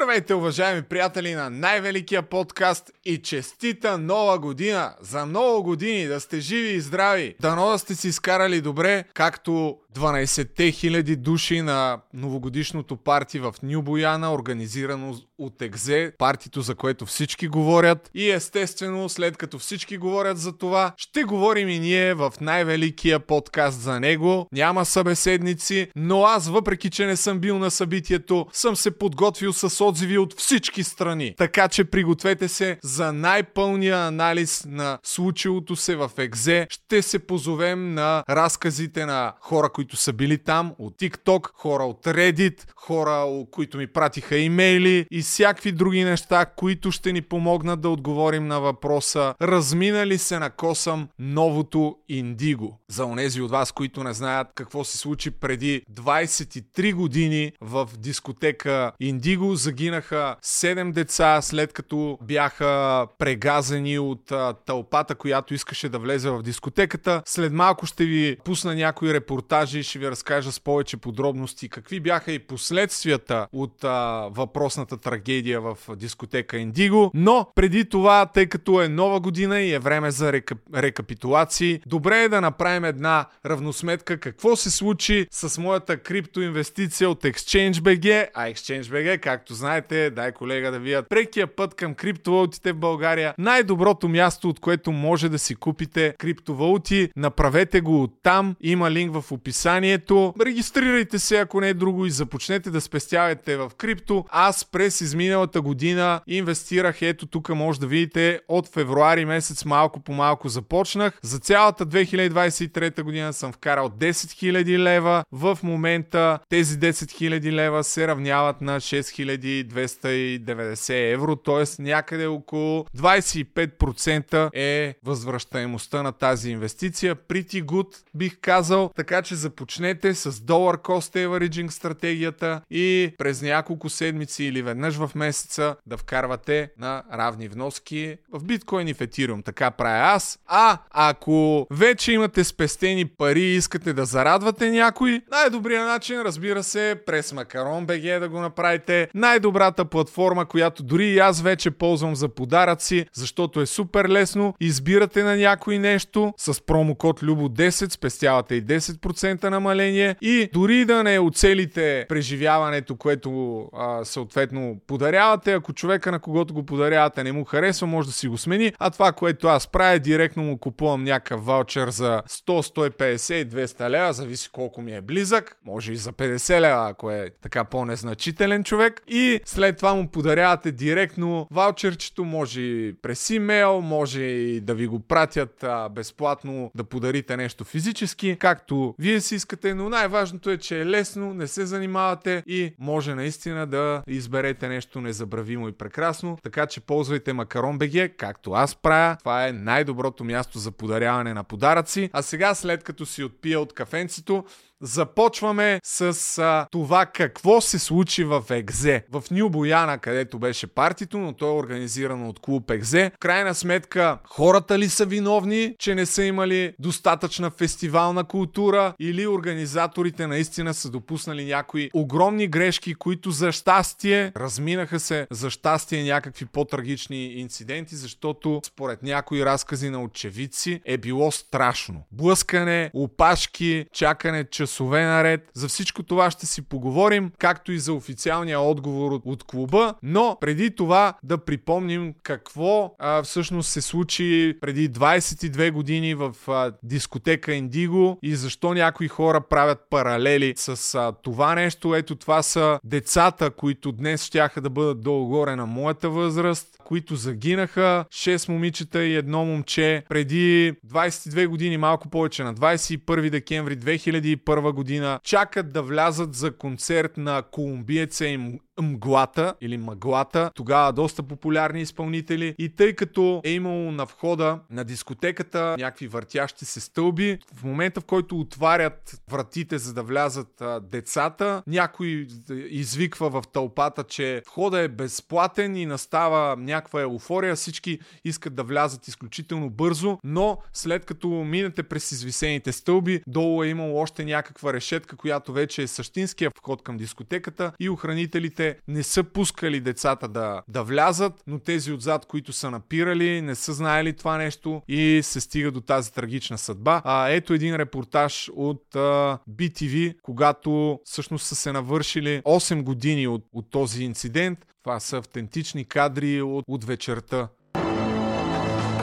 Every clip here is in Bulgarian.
Здравейте, уважаеми приятели на най-великия подкаст и честита нова година! За много години да сте живи и здрави! Дано да сте си изкарали добре, както 12-те хиляди души на новогодишното парти в Нью Бояна, организирано от Екзе, партито за което всички говорят. И естествено, след като всички говорят за това, ще говорим и ние в най-великия подкаст за него. Няма събеседници, но аз, въпреки че не съм бил на събитието, съм се подготвил с отзиви от всички страни. Така че пригответе се за най-пълния анализ на случилото се в Екзе. Ще се позовем на разказите на хора, които са били там, от TikTok, хора от Reddit, хора, които ми пратиха имейли и всякакви други неща, които ще ни помогнат да отговорим на въпроса размина ли се на косъм новото Индиго. За онези от вас, които не знаят какво се случи преди 23 години в дискотека Индиго, загинаха 7 деца след като бяха прегазени от тълпата, която искаше да влезе в дискотеката. След малко ще ви пусна някои репортажи, ще ви разкажа с повече подробности какви бяха и последствията от а, въпросната трагедия в дискотека Индиго. Но преди това, тъй като е нова година и е време за река... рекапитулации, добре е да направим една равносметка какво се случи с моята криптоинвестиция от ExchangeBG, а ExchangeBG, както знаете, дай колега да вият прекия път към криптовалутите в България, най-доброто място, от което може да си купите криптовалути, направете го там, има линк в описанието, регистрирайте се ако не е друго и започнете да спестявате в крипто. Аз през изминалата година инвестирах, ето тук може да видите, от февруари месец малко по малко започнах. За цялата 2023 година съм вкарал 10 000 лева. В момента тези 10 000 лева се равняват на 6290 евро, т.е. някъде около 25% е възвръщаемостта на тази инвестиция. Pretty good, бих казал. Така че започнете с долар cost averaging стратегията и през няколко седмици или веднъж в месеца да вкарвате на равни вноски в биткоин и в етириум. Така правя аз. А ако вече имате спестени пари и искате да зарадвате някой, най-добрият начин, разбира се, през Макарон БГ да го направите. Най-добрата платформа, която дори и аз вече ползвам за подаръци, защото е супер лесно. Избирате на някой нещо с промокод Любо10, спестявате и 10% намаление и дори да не оцелите преживяването, което а, съответно подарявате, ако човека на когото го подарявате не му харесва, може да си го смени, а това, което аз правя, директно му купувам някакъв ваучер за 100, 150 и 200 лева, зависи колко ми е близък, може и за 50 лева, ако е така по-незначителен човек. И след това му подарявате директно ваучерчето, може и през имейл, може и да ви го пратят а, безплатно да подарите нещо физически, както вие си искате, но най-важното е, че е лесно, не се занимавате и може наистина да изберете нещо незабравимо и прекрасно, така че ползвайте Макарон БГ, както аз правя. Това е най-доброто място за подаряване на подаръци. А сега, след като си отпия от кафенцето, Започваме с а, това какво се случи в Екзе. В Нью Бояна, където беше партито, но то е организирано от клуб Екзе. В крайна сметка, хората ли са виновни, че не са имали достатъчна фестивална култура или организаторите наистина са допуснали някои огромни грешки, които за щастие разминаха се за щастие някакви по-трагични инциденти, защото според някои разкази на очевидци е било страшно. Блъскане, опашки, чакане час часове наред. За всичко това ще си поговорим, както и за официалния отговор от, от клуба, но преди това да припомним какво а, всъщност се случи преди 22 години в а, дискотека Индиго и защо някои хора правят паралели с а, това нещо. Ето това са децата, които днес щяха да бъдат долу-горе на моята възраст които загинаха. 6 момичета и едно момче преди 22 години, малко повече, на 21 декември 2001 година, чакат да влязат за концерт на колумбиеца им Мглата или Мъглата, тогава доста популярни изпълнители. И тъй като е имало на входа на дискотеката някакви въртящи се стълби, в момента в който отварят вратите за да влязат а, децата, някой извиква в тълпата, че входа е безплатен и настава някаква еуфория, всички искат да влязат изключително бързо, но след като минете през извисените стълби, долу е имало още някаква решетка, която вече е същинския вход към дискотеката и охранителите не са пускали децата да, да влязат, но тези отзад, които са напирали, не са знаели това нещо и се стига до тази трагична съдба. А, ето един репортаж от а, BTV, когато всъщност са се навършили 8 години от, от този инцидент. Това са автентични кадри от, от вечерта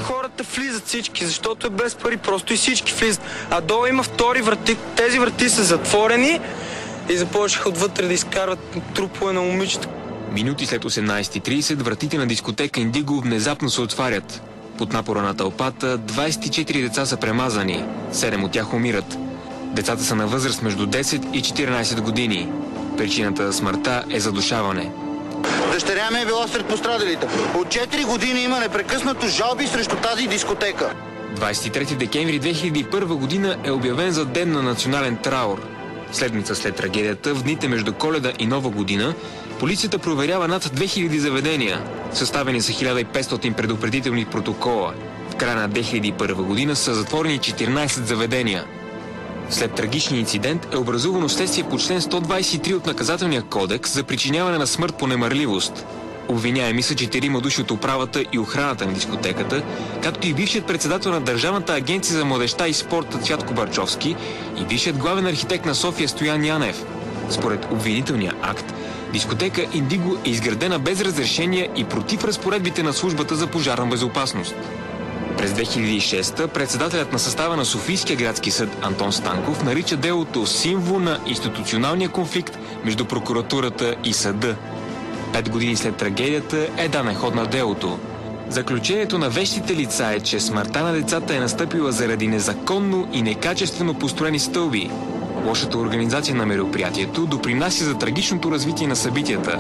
хората влизат всички, защото е без пари просто и всички влизат. А долу има втори врати, тези врати са затворени и започнаха отвътре да изкарват трупове на момичета. Минути след 18.30 вратите на дискотека Индиго внезапно се отварят. Под напора на тълпата 24 деца са премазани, 7 от тях умират. Децата са на възраст между 10 и 14 години. Причината за смъртта е задушаване. Дъщеря ми е била сред пострадалите. От 4 години има непрекъснато жалби срещу тази дискотека. 23 декември 2001 година е обявен за ден на национален траур. Седмица след трагедията, в дните между коледа и нова година, полицията проверява над 2000 заведения. Съставени са 1500 предупредителни протокола. В края на 2001 година са затворени 14 заведения. След трагичния инцидент е образувано следствие по член 123 от наказателния кодекс за причиняване на смърт по немърливост. Обвиняеми са четирима души от управата и охраната на дискотеката, както и бившият председател на Държавната агенция за младеща и спорта Цвятко Барчовски и бившият главен архитект на София Стоян Янев. Според обвинителния акт, дискотека Индиго е изградена без разрешение и против разпоредбите на службата за пожарна безопасност. През 2006 председателят на състава на Софийския градски съд Антон Станков нарича делото символ на институционалния конфликт между прокуратурата и съда. Пет години след трагедията е даден ход на делото. Заключението на вещите лица е, че смъртта на децата е настъпила заради незаконно и некачествено построени стълби. Лошата организация на мероприятието допринася за трагичното развитие на събитията.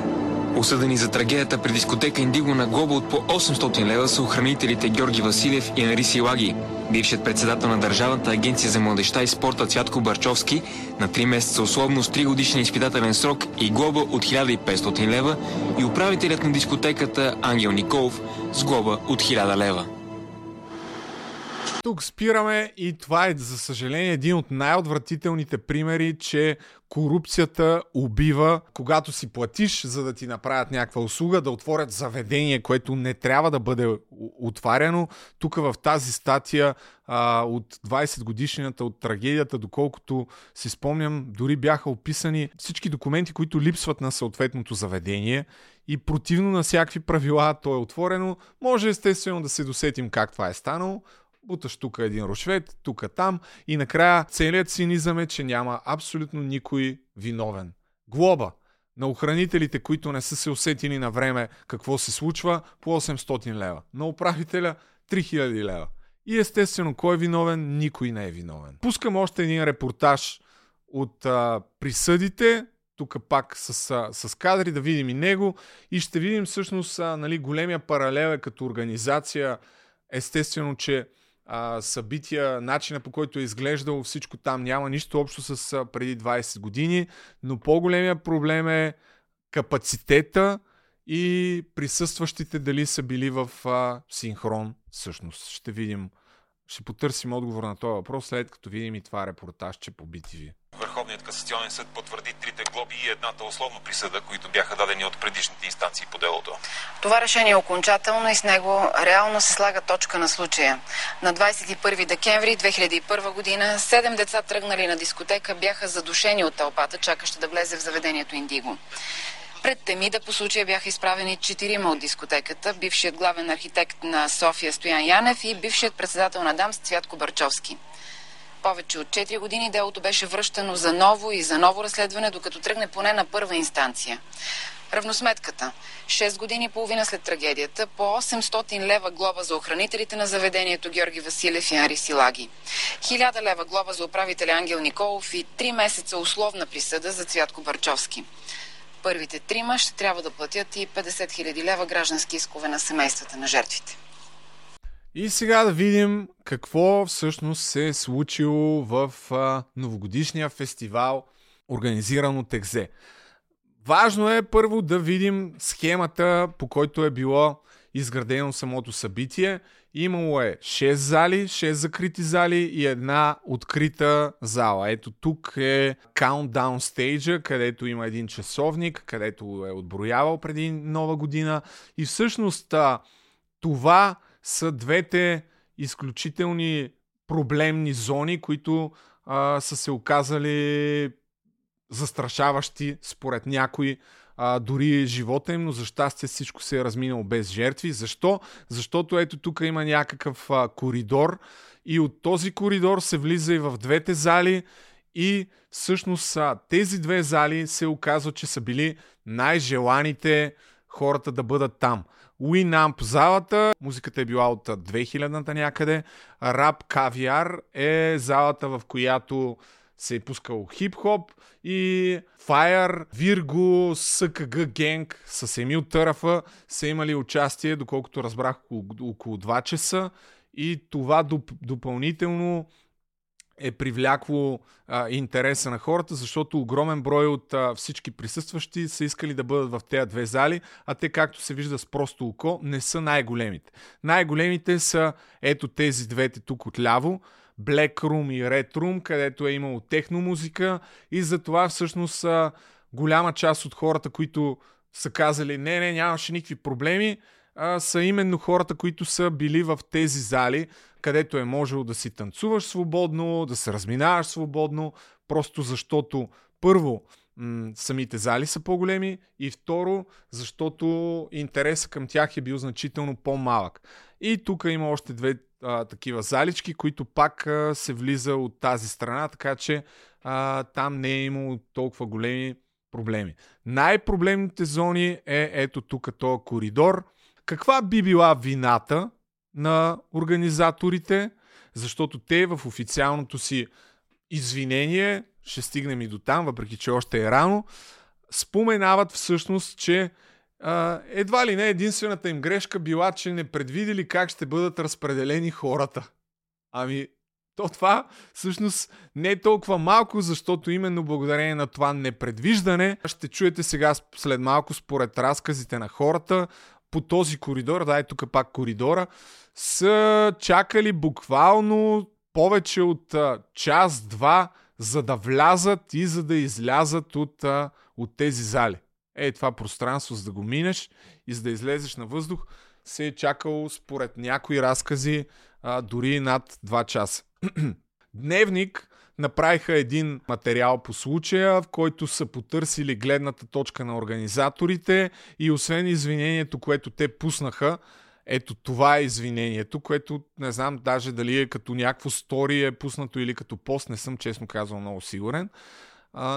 Осъдени за трагедията при дискотека Индиго на глоба от по 800 лева са охранителите Георги Василев и Анариси Лаги. Бившият председател на Държавната агенция за младеща и спорта Цвятко Барчовски на 3 месеца условно с 3 годишен изпитателен срок и глоба от 1500 лева и управителят на дискотеката Ангел Николов с глоба от 1000 лева. Тук спираме и това е, за съжаление, един от най-отвратителните примери, че корупцията убива, когато си платиш, за да ти направят някаква услуга, да отворят заведение, което не трябва да бъде отваряно. Тук в тази статия а, от 20 годишнината от трагедията, доколкото си спомням, дори бяха описани всички документи, които липсват на съответното заведение и противно на всякакви правила то е отворено. Може естествено да се досетим как това е станало буташ тук един рушвет, тук там и накрая целият цинизъм е, че няма абсолютно никой виновен. Глоба на охранителите, които не са се усетили на време какво се случва, по 800 лева. На управителя 3000 лева. И естествено, кой е виновен? Никой не е виновен. Пускам още един репортаж от а, присъдите, тук пак с, с кадри, да видим и него и ще видим всъщност а, нали, големия паралел е като организация. Естествено, че а, събития, начина по който е изглеждало всичко там няма нищо общо с а, преди 20 години, но по-големия проблем е капацитета и присъстващите дали са били в а, синхрон всъщност. Ще видим, ще потърсим отговор на този въпрос след като видим и това репортажче по BTV. Върховният касационен съд потвърди трите глоби и едната условно присъда, които бяха дадени от предишните инстанции по делото. Това решение е окончателно и с него реално се слага точка на случая. На 21 декември 2001 година седем деца тръгнали на дискотека бяха задушени от тълпата, чакаща да влезе в заведението Индиго. Пред Темида по случая бяха изправени четирима от дискотеката, бившият главен архитект на София Стоян Янев и бившият председател на ДАМС Цвятко Барчовски повече от 4 години делото беше връщано за ново и за ново разследване, докато тръгне поне на първа инстанция. Равносметката. 6 години и половина след трагедията, по 800 лева глоба за охранителите на заведението Георги Василев и Ари Силаги. 1000 лева глоба за управителя Ангел Николов и 3 месеца условна присъда за Цвятко Барчовски. Първите трима ще трябва да платят и 50 000 лева граждански искове на семействата на жертвите. И сега да видим какво всъщност се е случило в а, новогодишния фестивал, организиран от Екзе. Важно е първо да видим схемата, по който е било изградено самото събитие. Имало е 6 зали, 6 закрити зали и една открита зала. Ето тук е Countdown Stage, където има един часовник, където е отброявал преди нова година. И всъщност това са двете изключителни проблемни зони, които а, са се оказали застрашаващи според някои а, дори живота им, но за щастие всичко се е разминало без жертви. Защо? Защото ето тук има някакъв а, коридор и от този коридор се влиза и в двете зали и всъщност а, тези две зали се оказва, че са били най-желаните хората да бъдат там. Winamp залата, музиката е била от 2000-та някъде. Рап Кавиар е залата, в която се е пускал хип-хоп и Fire, Virgo, СКГ Генг с Емил Търфа са имали участие, доколкото разбрах, около 2 часа и това доп- допълнително е привлякло а, интереса на хората, защото огромен брой от а, всички присъстващи са искали да бъдат в тези две зали, а те, както се вижда с просто око, не са най-големите. Най-големите са ето тези двете тук отляво, Black Room и Red Room, където е имало техномузика и затова всъщност а, голяма част от хората, които са казали не, не, нямаше никакви проблеми, а, са именно хората, които са били в тези зали, където е можело да си танцуваш свободно, да се разминаваш свободно, просто защото първо м- самите зали са по-големи и второ, защото интереса към тях е бил значително по-малък. И тук има още две а, такива залички, които пак а, се влиза от тази страна, така че а, там не е имало толкова големи проблеми. Най-проблемните зони е ето тук този коридор. Каква би била вината на организаторите? Защото те в официалното си извинение, ще стигнем и до там, въпреки че още е рано, споменават всъщност, че а, едва ли не единствената им грешка била, че не предвидели как ще бъдат разпределени хората. Ами, то това всъщност не е толкова малко, защото именно благодарение на това непредвиждане ще чуете сега след малко според разказите на хората по този коридор, да е тук пак коридора, са чакали буквално повече от час-два, за да влязат и за да излязат от, от тези зали е това пространство, за да го минеш и за да излезеш на въздух, се е чакало според някои разкази а, дори над 2 часа. Дневник направиха един материал по случая, в който са потърсили гледната точка на организаторите и освен извинението, което те пуснаха, ето това е извинението, което не знам даже дали е като някакво стори е пуснато или като пост, не съм честно казал много сигурен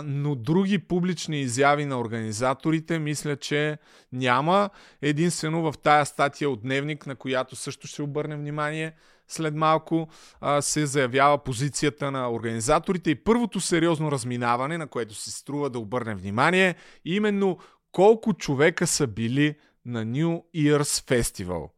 но други публични изяви на организаторите мисля, че няма. Единствено в тая статия от Дневник, на която също ще обърнем внимание след малко, се заявява позицията на организаторите и първото сериозно разминаване, на което се струва да обърнем внимание, именно колко човека са били на New Year's Festival.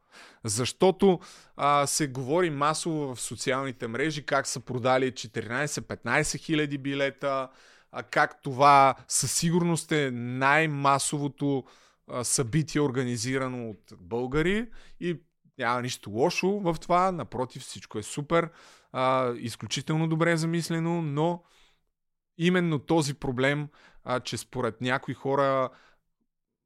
Защото а, се говори масово в социалните мрежи как са продали 14-15 хиляди билета, а, как това със сигурност е най-масовото а, събитие, организирано от българи и няма нищо лошо в това, напротив, всичко е супер, а, изключително добре замислено, но именно този проблем, а, че според някои хора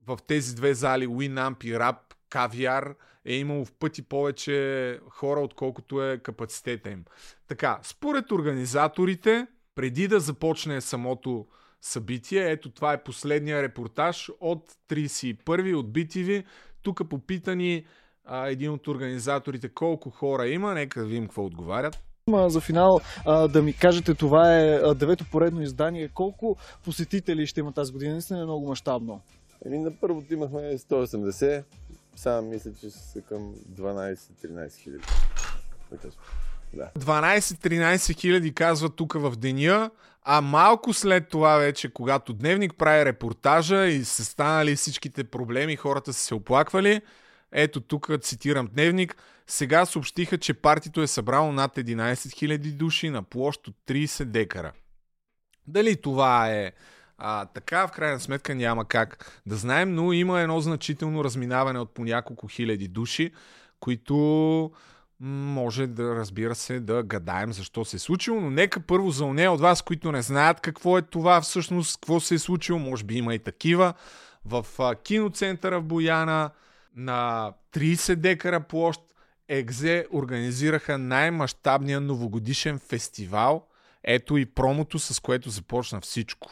в тези две зали, Winamp и Rap, Кавиар, е имало в пъти повече хора, отколкото е капацитета им. Така, според организаторите, преди да започне самото събитие. Ето това е последния репортаж от 31 от BTV. Тук попитани а, един от организаторите колко хора има. Нека да видим какво отговарят. За финал а, да ми кажете, това е девето поредно издание. Колко посетители ще има тази година? Наистина е много мащабно. Еми на първото имахме 180, сега мисля, че са към 12-13 хиляди. Да. 12-13 хиляди казва тук в деня, а малко след това вече, когато Дневник прави репортажа и са станали всичките проблеми, хората са се оплаквали, ето тук цитирам Дневник, сега съобщиха, че партито е събрало над 11 000 души на площ от 30 декара. Дали това е А, така в крайна сметка няма как да знаем, но има едно значително разминаване от по няколко хиляди души, които може да, разбира се, да гадаем защо се е случило, но нека първо за уне от вас, които не знаят какво е това всъщност, какво се е случило, може би има и такива, в киноцентъра в Бояна на 30 декара площ Екзе организираха най-мащабния новогодишен фестивал. Ето и промото, с което започна всичко.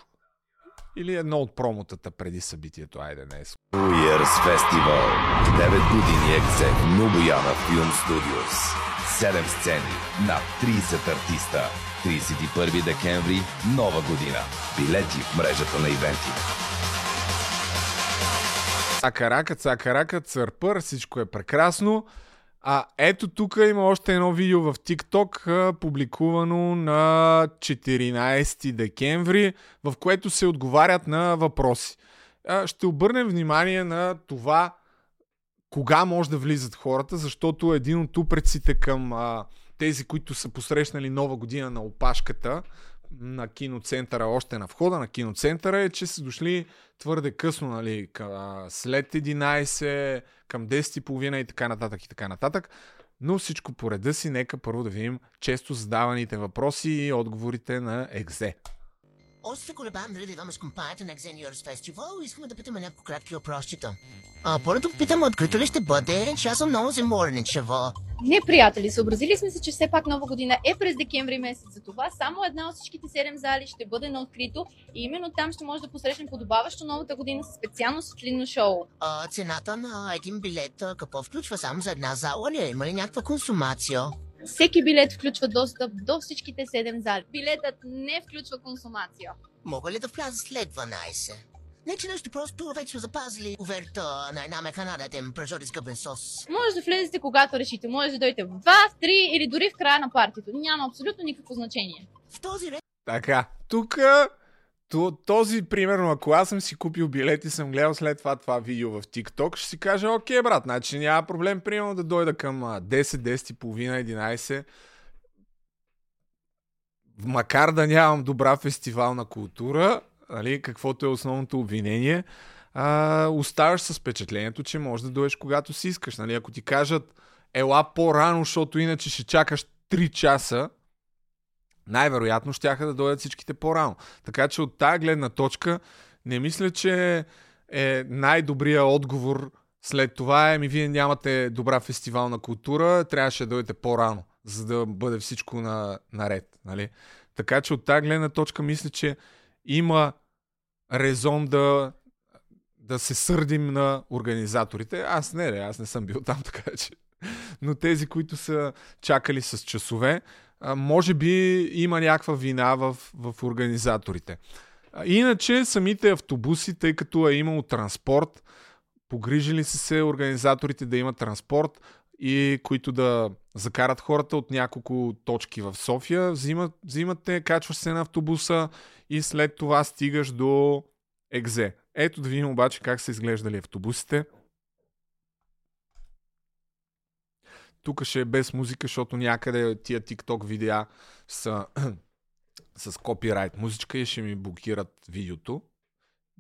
Или едно от промотата преди събитието, айде днес. Year's Festival. 9 години екзе в Нобояна Филм Студиос. 7 сцени, над 30 артиста. 31 декември, нова година. Билети в мрежата на ивенти. Цакарака, цакарака, църпър, всичко е прекрасно. А ето тук има още едно видео в TikTok, публикувано на 14 декември, в което се отговарят на въпроси. Ще обърнем внимание на това кога може да влизат хората, защото един от упреците към а, тези, които са посрещнали нова година на опашката на киноцентъра, още на входа на киноцентъра е, че са дошли твърде късно, нали, къ- след 11, към 10.30 и така нататък и така нататък. Но всичко по реда си, нека първо да видим често задаваните въпроси и отговорите на Екзе. Още се колебаем дали да идваме с компанията на Xeniors Festival и искаме да питаме няколко кратки въпросчета. А, първото питаме открито ли ще бъде, че аз съм много заморничева. Не, приятели, съобразили сме се, че все пак нова година е през декември месец. За това само една от всичките 7 зали ще бъде на открито и именно там ще може да посрещнем подобаващо новата година с специално светлинно шоу. А, цената на един билет какво включва само за една зала ли? е? Има ли някаква консумация? Всеки билет включва достъп до всичките 7 зали. Билетът не включва консумация. Мога ли да вляза след 12? Не, че нещо просто вече сме запазили оверта на една механа да ядем пръжори с гъбен сос. Може да влезете когато решите. Може да дойдете в 2, в 3 или дори в края на партито. Няма абсолютно никакво значение. В този ред Така, тук този, примерно, ако аз съм си купил билет и съм гледал след това това видео в TikTok, ще си кажа, окей, брат, значи няма проблем, примерно, да дойда към а, 10, 10 и половина, 11. Макар да нямам добра фестивална култура, нали, каквото е основното обвинение, а, оставаш с впечатлението, че можеш да дойдеш когато си искаш. Нали? Ако ти кажат, ела по-рано, защото иначе ще чакаш 3 часа, най-вероятно ще да дойдат всичките по-рано. Така че от тази гледна точка не мисля, че е най-добрия отговор след това е, ми вие нямате добра фестивална култура, трябваше да дойдете по-рано, за да бъде всичко на, наред. Нали? Така че от тази гледна точка мисля, че има резон да, да се сърдим на организаторите. Аз не, не, аз не съм бил там, така че. Но тези, които са чакали с часове, може би има някаква вина в, в организаторите. Иначе самите автобуси, тъй като е имало транспорт, погрижили са се организаторите да имат транспорт и които да закарат хората от няколко точки в София. Взимат, взимате, качваш се на автобуса и след това стигаш до Екзе. Ето да видим обаче как са изглеждали автобусите. Тук ще е без музика, защото някъде тия TikTok видеа са с копирайт музичка и ще ми блокират видеото.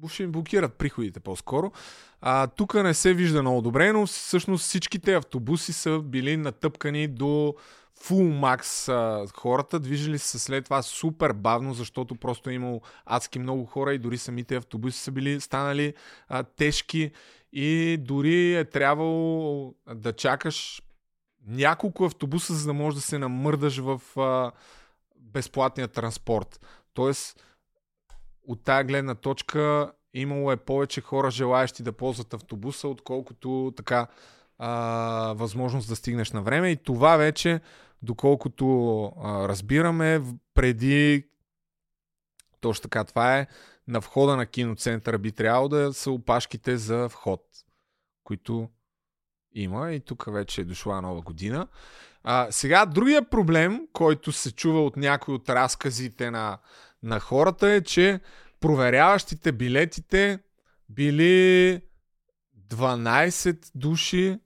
Ще ми блокират приходите по-скоро. А, тук не се вижда много добре, но всъщност всичките автобуси са били натъпкани до full max а, хората. Движили са след това супер бавно, защото просто е имало адски много хора и дори самите автобуси са били станали а, тежки и дори е трябвало да чакаш няколко автобуса, за да можеш да се намърдаш в а, безплатния транспорт. Тоест, от тая гледна точка имало е повече хора желаящи да ползват автобуса, отколкото така а, възможност да стигнеш на време. И това вече, доколкото а, разбираме, преди точно така това е, на входа на киноцентъра би трябвало да са опашките за вход, които има и тук вече е дошла нова година. А, сега, другия проблем, който се чува от някои от разказите на, на хората е, че проверяващите билетите били 12 души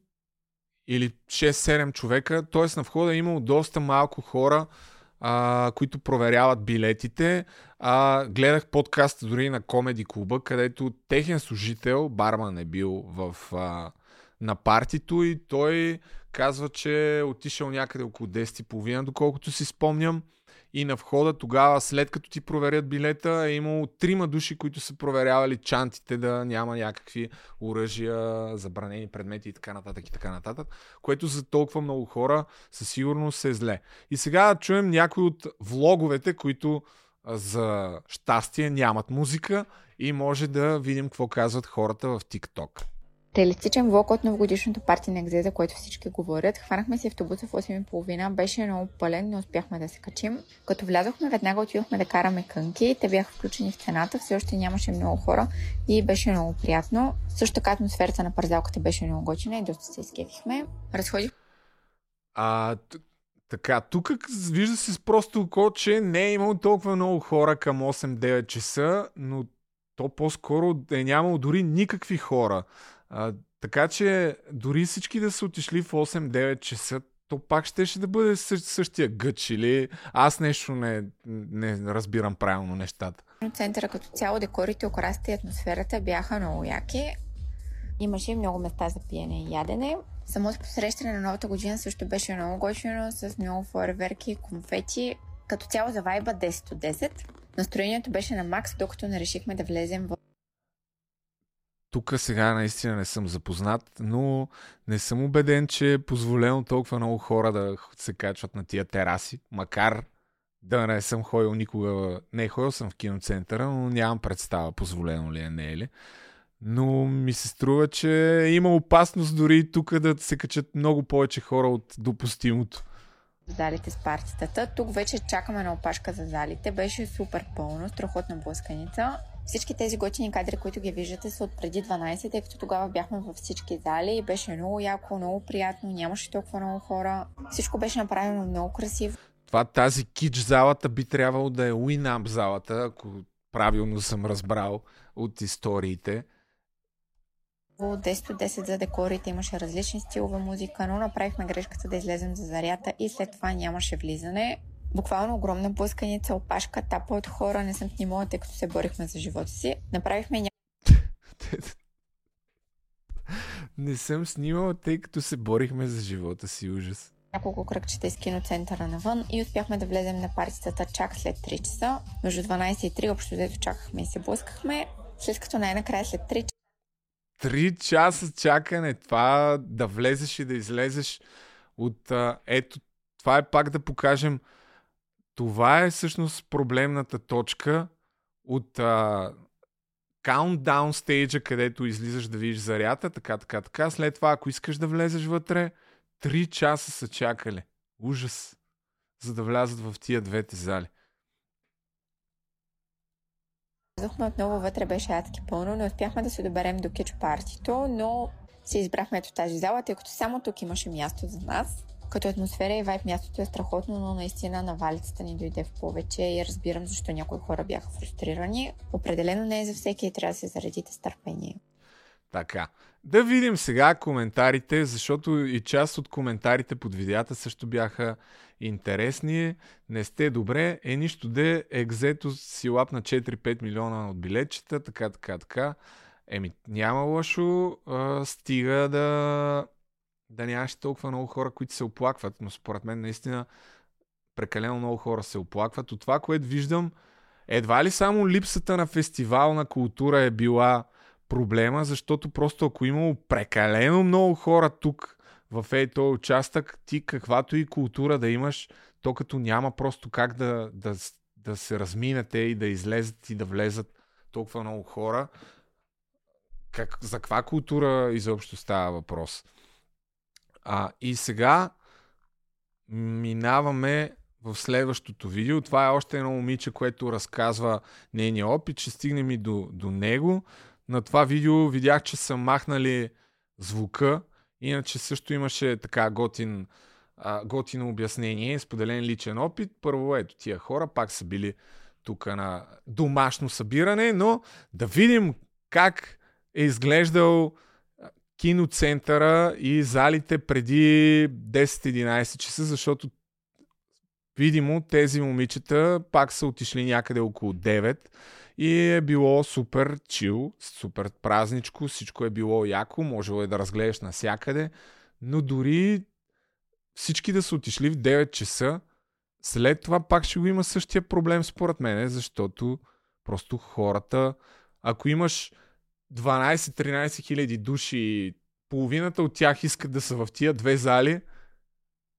или 6-7 човека, т.е. на входа е имало доста малко хора, а, които проверяват билетите. А, гледах подкаст дори на Комеди клуба, където техен служител, барман е бил в, а, на партито и той казва, че е отишъл някъде около 10.30, доколкото си спомням. И на входа тогава, след като ти проверят билета, е имало трима души, които са проверявали чантите да няма някакви оръжия, забранени предмети и така нататък и така нататък, което за толкова много хора със сигурност е зле. И сега чуем някои от влоговете, които за щастие нямат музика и може да видим какво казват хората в TikTok. Реалистичен влог от новогодишното парти на Екзе, за което всички говорят. Хванахме си автобуса в 8.30, беше много пълен, не успяхме да се качим. Като влязохме, веднага отидохме да караме кънки, те бяха включени в цената, все още нямаше много хора и беше много приятно. Също така атмосферата на парзалката беше много готина и доста се изкефихме. Разходих. А, така, тук вижда се с просто око, че не е имало толкова много хора към 8-9 часа, но то по-скоро е нямало дори никакви хора. А, така че дори всички да са отишли в 8-9 часа, то пак ще, ще да бъде същия гъч или аз нещо не, не разбирам правилно нещата. Центъра като цяло, декорите, украсите и атмосферата бяха много яки. Имаше много места за пиене и ядене. Самото посрещане на новата година също беше много готино, с много фойерверки, конфети. Като цяло за вайба 10 от 10. Настроението беше на макс, докато не решихме да влезем в тук сега наистина не съм запознат, но не съм убеден, че е позволено толкова много хора да се качват на тия тераси, макар да не съм ходил никога. Не, ходил съм в киноцентъра, но нямам представа позволено ли е, не е ли. Но ми се струва, че има опасност дори тук да се качат много повече хора от допустимото. Залите с партитата. Тук вече чакаме на опашка за залите. Беше супер пълно, страхотна блъсканица. Всички тези готини кадри, които ги виждате, са от преди 12, тъй като тогава бяхме във всички зали и беше много яко, много приятно, нямаше толкова много хора. Всичко беше направено много красиво. Това тази кич залата би трябвало да е Winamp залата, ако правилно съм разбрал от историите. 10 от 10 за декорите имаше различни стилове музика, но направихме грешката да излезем за зарята и след това нямаше влизане. Буквално огромна блъсканица, опашка, тапа от хора. Не съм снимала, тъй като се борихме за живота си. Направихме ня... Не съм снимала, тъй като се борихме за живота си. Ужас. Няколко кръгчета из киноцентъра навън и успяхме да влезем на партитата чак след 3 часа. Между 12 и 3 общо взето чакахме и се блъскахме. След като най-накрая след 3 часа Три часа чакане, това да влезеш и да излезеш от... ето, това е пак да покажем това е всъщност проблемната точка от а, countdown стейджа, където излизаш да видиш зарята, така, така, така. След това, ако искаш да влезеш вътре, 3 часа са чакали. Ужас. За да влязат в тия двете зали. Влязохме отново вътре, беше адски пълно. Не успяхме да се доберем до кич партито, но си избрахме ето тази зала, тъй като само тук имаше място за нас. Като атмосфера и вайб мястото е страхотно, но наистина на валицата ни дойде в повече и разбирам защо някои хора бяха фрустрирани. Определено не е за всеки и трябва да се заредите с търпение. Така. Да видим сега коментарите, защото и част от коментарите под видеята също бяха интересни. Не сте добре. Е нищо де, екзето си лап на 4-5 милиона от билетчета, така, така, така. Еми, няма лошо. А, стига да да нямаше толкова много хора, които се оплакват, но според мен наистина прекалено много хора се оплакват. От това, което виждам, едва ли само липсата на фестивална култура е била проблема, защото просто ако имало прекалено много хора тук в ей този участък, ти каквато и култура да имаш, то като няма просто как да, да, да се разминете и да излезат и да влезат толкова много хора, как, за каква култура изобщо става въпрос? А, и сега минаваме в следващото видео. Това е още едно момиче, което разказва нейния опит. Ще стигнем и до, до него. На това видео видях, че са махнали звука. Иначе също имаше така готин, а, готино обяснение, споделен личен опит. Първо, ето тия хора пак са били тук на домашно събиране, но да видим как е изглеждал киноцентъра и залите преди 10-11 часа, защото видимо тези момичета пак са отишли някъде около 9 и е било супер чил, супер празничко, всичко е било яко, можело е да разгледаш навсякъде, но дори всички да са отишли в 9 часа, след това пак ще го има същия проблем според мен, защото просто хората, ако имаш 12-13 хиляди души, половината от тях искат да са в тия две зали,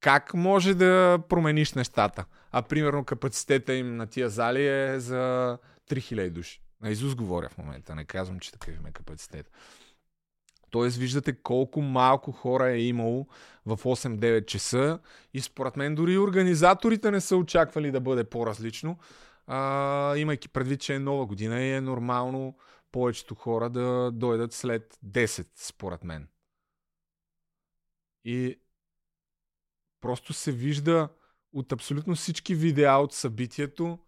как може да промениш нещата? А примерно капацитета им на тия зали е за 3000 души. На Изус говоря в момента, не казвам, че такъв има капацитет. Тоест, виждате колко малко хора е имало в 8-9 часа и според мен дори организаторите не са очаквали да бъде по-различно, а, имайки предвид, че е нова година и е нормално повечето хора да дойдат след 10, според мен. И просто се вижда от абсолютно всички видеа от събитието,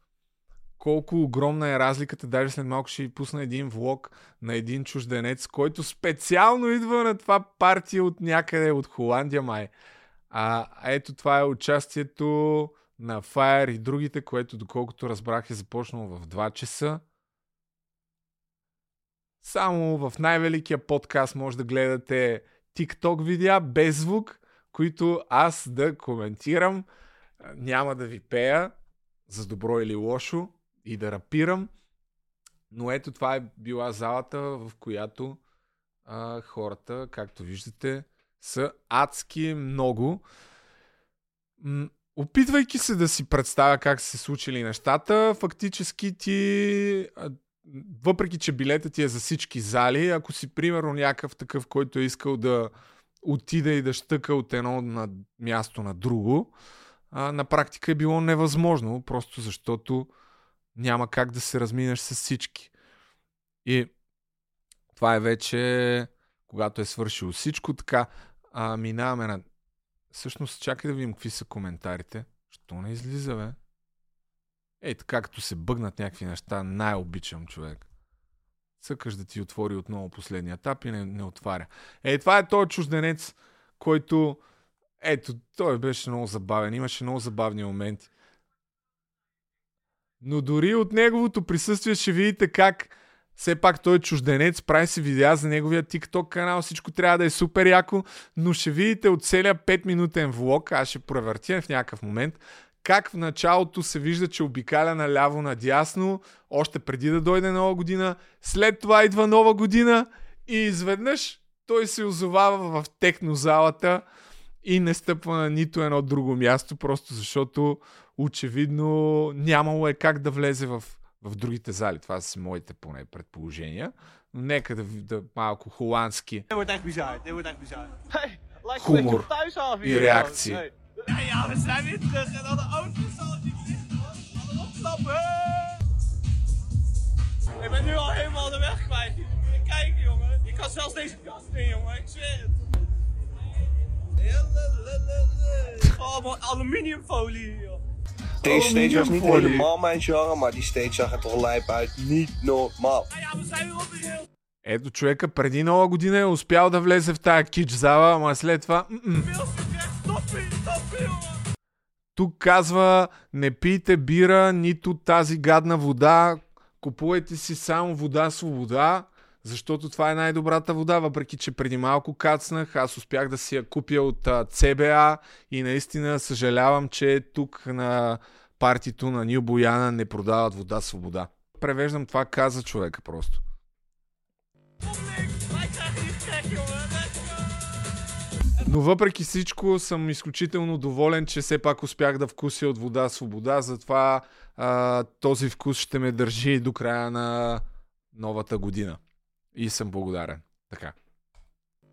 колко огромна е разликата. Даже след малко ще ви пусна един влог на един чужденец, който специално идва на това партия от някъде, от Холандия май. А ето това е участието на Fire и другите, което доколкото разбрах е започнало в 2 часа. Само в най-великия подкаст може да гледате TikTok видеа без звук, които аз да коментирам. Няма да ви пея за добро или лошо и да рапирам. Но ето това е била залата, в която а, хората, както виждате, са адски много. М- опитвайки се да си представя как са се случили нещата, фактически ти, въпреки че билета ти е за всички зали, ако си примерно някакъв такъв, който е искал да отида и да щъка от едно на място на друго, а, на практика е било невъзможно, просто защото няма как да се разминеш с всички. И това е вече, когато е свършило всичко, така а, минаваме на... Всъщност, чакай да видим какви са коментарите. Що не излиза, бе? Ей, така като се бъгнат някакви неща, най-обичам човек. Цъкаш да ти отвори отново последния етап и не, не отваря. Ей, това е този чужденец, който... Ето, той беше много забавен. Имаше много забавни моменти. Но дори от неговото присъствие ще видите как все пак той е чужденец, прави се видеа за неговия TikTok канал, всичко трябва да е супер яко, но ще видите от целия 5 минутен влог, аз ще превъртя в някакъв момент, как в началото се вижда, че обикаля наляво надясно, още преди да дойде нова година, след това идва нова година и изведнъж той се озовава в технозалата и не стъпва на нито едно друго място, просто защото очевидно нямало е как да влезе в, в другите зали. Това са моите поне предположения. Но нека да, да малко холандски хумор и реакции. Ja, we zijn weer terug en dan de auto zal niet opknappen. Ik ben nu al helemaal de weg kwijt. Kijk jongen, ik kan zelfs deze kast in jongen, ik zweer het. Oh, man, aluminiumfolie joh. Deze stage was niet helemaal mijn genre, maar die stage zag er toch lijp uit. Niet normaal. Ето човека преди нова година е успял да влезе в тая кич зала, ама след това... Тук казва, не пийте бира, нито тази гадна вода, купувайте си само вода свобода, защото това е най-добрата вода, въпреки че преди малко кацнах, аз успях да си я купя от CBA и наистина съжалявам, че тук на партито на Нил Бояна не продават вода свобода. Превеждам това каза човека просто. Но въпреки всичко съм изключително доволен, че все пак успях да вкуся от вода свобода, затова а, този вкус ще ме държи до края на новата година. И съм благодарен. Така.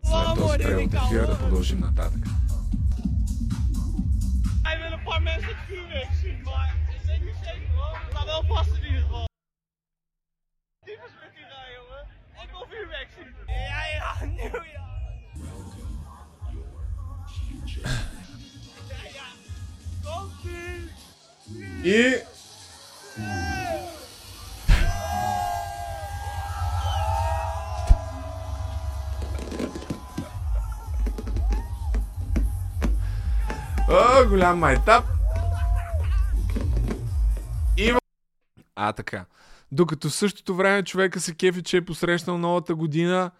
След този превод ефир да продължим нататък. Ik wil vuurwerk zien. Ja, ja, nieuwjaar. Ja, И... О, голям майтап. А, така. Докато в същото време човека се кефи, че е посрещнал новата година,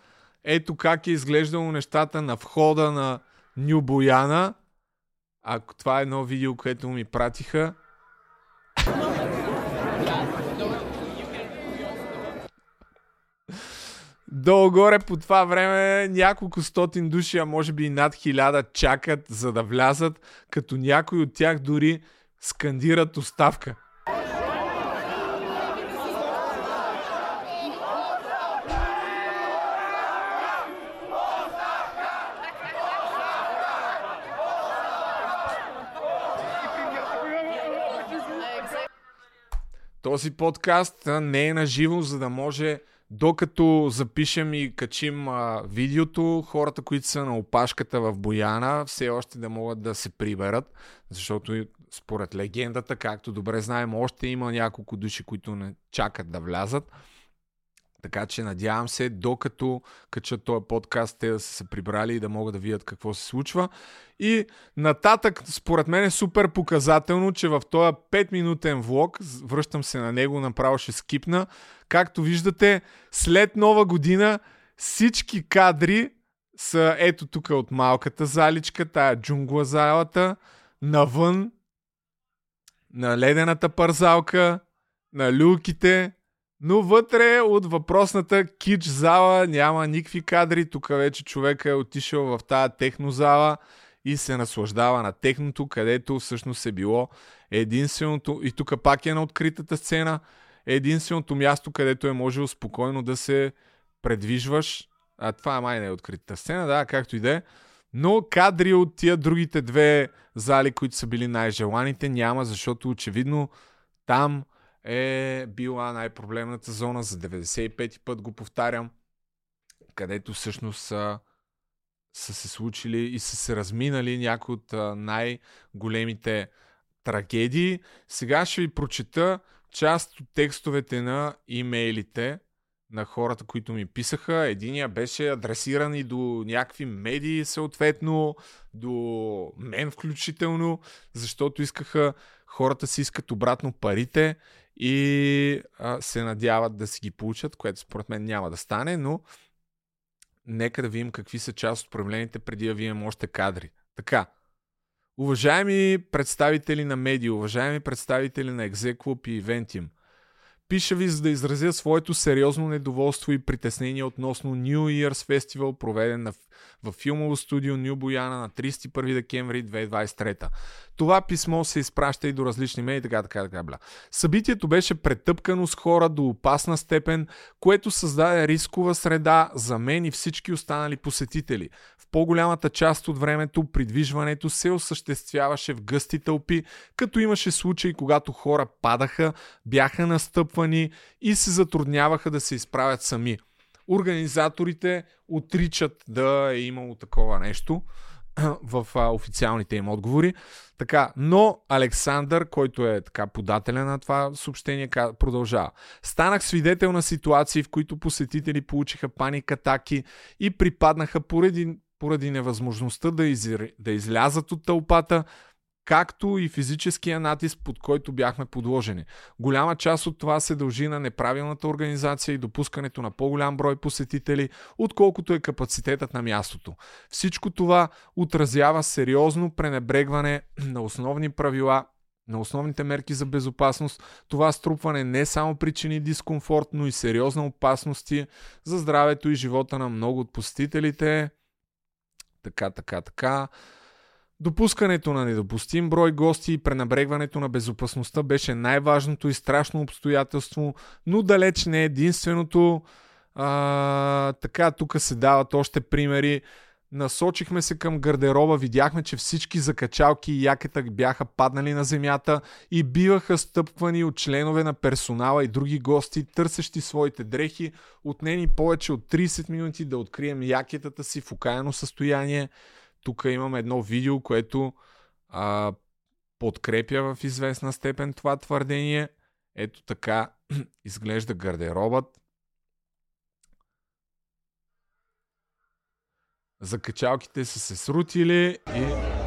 ето как е изглеждало нещата на входа на Ню Бояна. Ако това е едно видео, което ми пратиха. Долу-горе по това време няколко стотин души, а може би и над хиляда чакат за да влязат, като някой от тях дори скандират оставка. Този подкаст не е на живо, за да може докато запишем и качим а, видеото, хората, които са на опашката в Бояна, все още да могат да се приберат, защото според легендата, както добре знаем, още има няколко души, които не чакат да влязат. Така че надявам се, докато качат този подкаст, те да са се прибрали и да могат да видят какво се случва. И нататък, според мен е супер показателно, че в този 5-минутен влог, връщам се на него, направо ще скипна, както виждате, след нова година всички кадри са ето тук от малката заличка, тая джунгла залата, навън, на ледената парзалка, на люлките, но вътре от въпросната кич зала няма никакви кадри. Тук вече човека е отишъл в тази технозала и се наслаждава на техното, където всъщност е било единственото, и тук пак е на откритата сцена, единственото място, където е можел спокойно да се предвижваш. А това май не е откритата сцена, да, както и да е. Но кадри от тия другите две зали, които са били най-желаните, няма, защото очевидно там е била най-проблемната зона. За 95 път го повтарям, където всъщност са, са се случили и са се разминали някои от най-големите трагедии. Сега ще ви прочета част от текстовете на имейлите на хората, които ми писаха. Единия беше адресиран и до някакви медии, съответно, до мен включително, защото искаха хората си искат обратно парите и а, се надяват да си ги получат, което според мен няма да стане, но нека да видим какви са част от проблемите преди да видим още кадри. Така, уважаеми представители на медии, уважаеми представители на Execup и Eventim – Пиша ви, за да изразя своето сериозно недоволство и притеснение относно New Year's Festival, проведен в, в филмово студио Нью Бояна на 31 декември 2023. Това писмо се изпраща и до различни медии, така, така, така, бля. Събитието беше претъпкано с хора до опасна степен, което създаде рискова среда за мен и всички останали посетители. В по-голямата част от времето придвижването се осъществяваше в гъсти тълпи, като имаше случаи, когато хора падаха, бяха настъпвани и се затрудняваха да се изправят сами. Организаторите отричат да е имало такова нещо в официалните им отговори. Така, но Александър, който е така подателя на това съобщение, продължава. Станах свидетел на ситуации, в които посетители получиха паник атаки и припаднаха поради, поради невъзможността да, из, да излязат от тълпата, както и физическия натиск, под който бяхме подложени. Голяма част от това се дължи на неправилната организация и допускането на по-голям брой посетители, отколкото е капацитетът на мястото. Всичко това отразява сериозно пренебрегване на основни правила на основните мерки за безопасност, това струпване не само причини дискомфорт, но и сериозна опасности за здравето и живота на много от посетителите. Така, така, така. Допускането на недопустим брой гости и пренабрегването на безопасността беше най-важното и страшно обстоятелство, но далеч не единственото. А, така, тук се дават още примери. Насочихме се към гардероба, видяхме, че всички закачалки и якета бяха паднали на земята и биваха стъпвани от членове на персонала и други гости, търсещи своите дрехи. Отнени повече от 30 минути да открием якетата си в окаяно състояние тук имаме едно видео, което а, подкрепя в известна степен това твърдение. Ето така изглежда гардеробът. Закачалките са се срутили и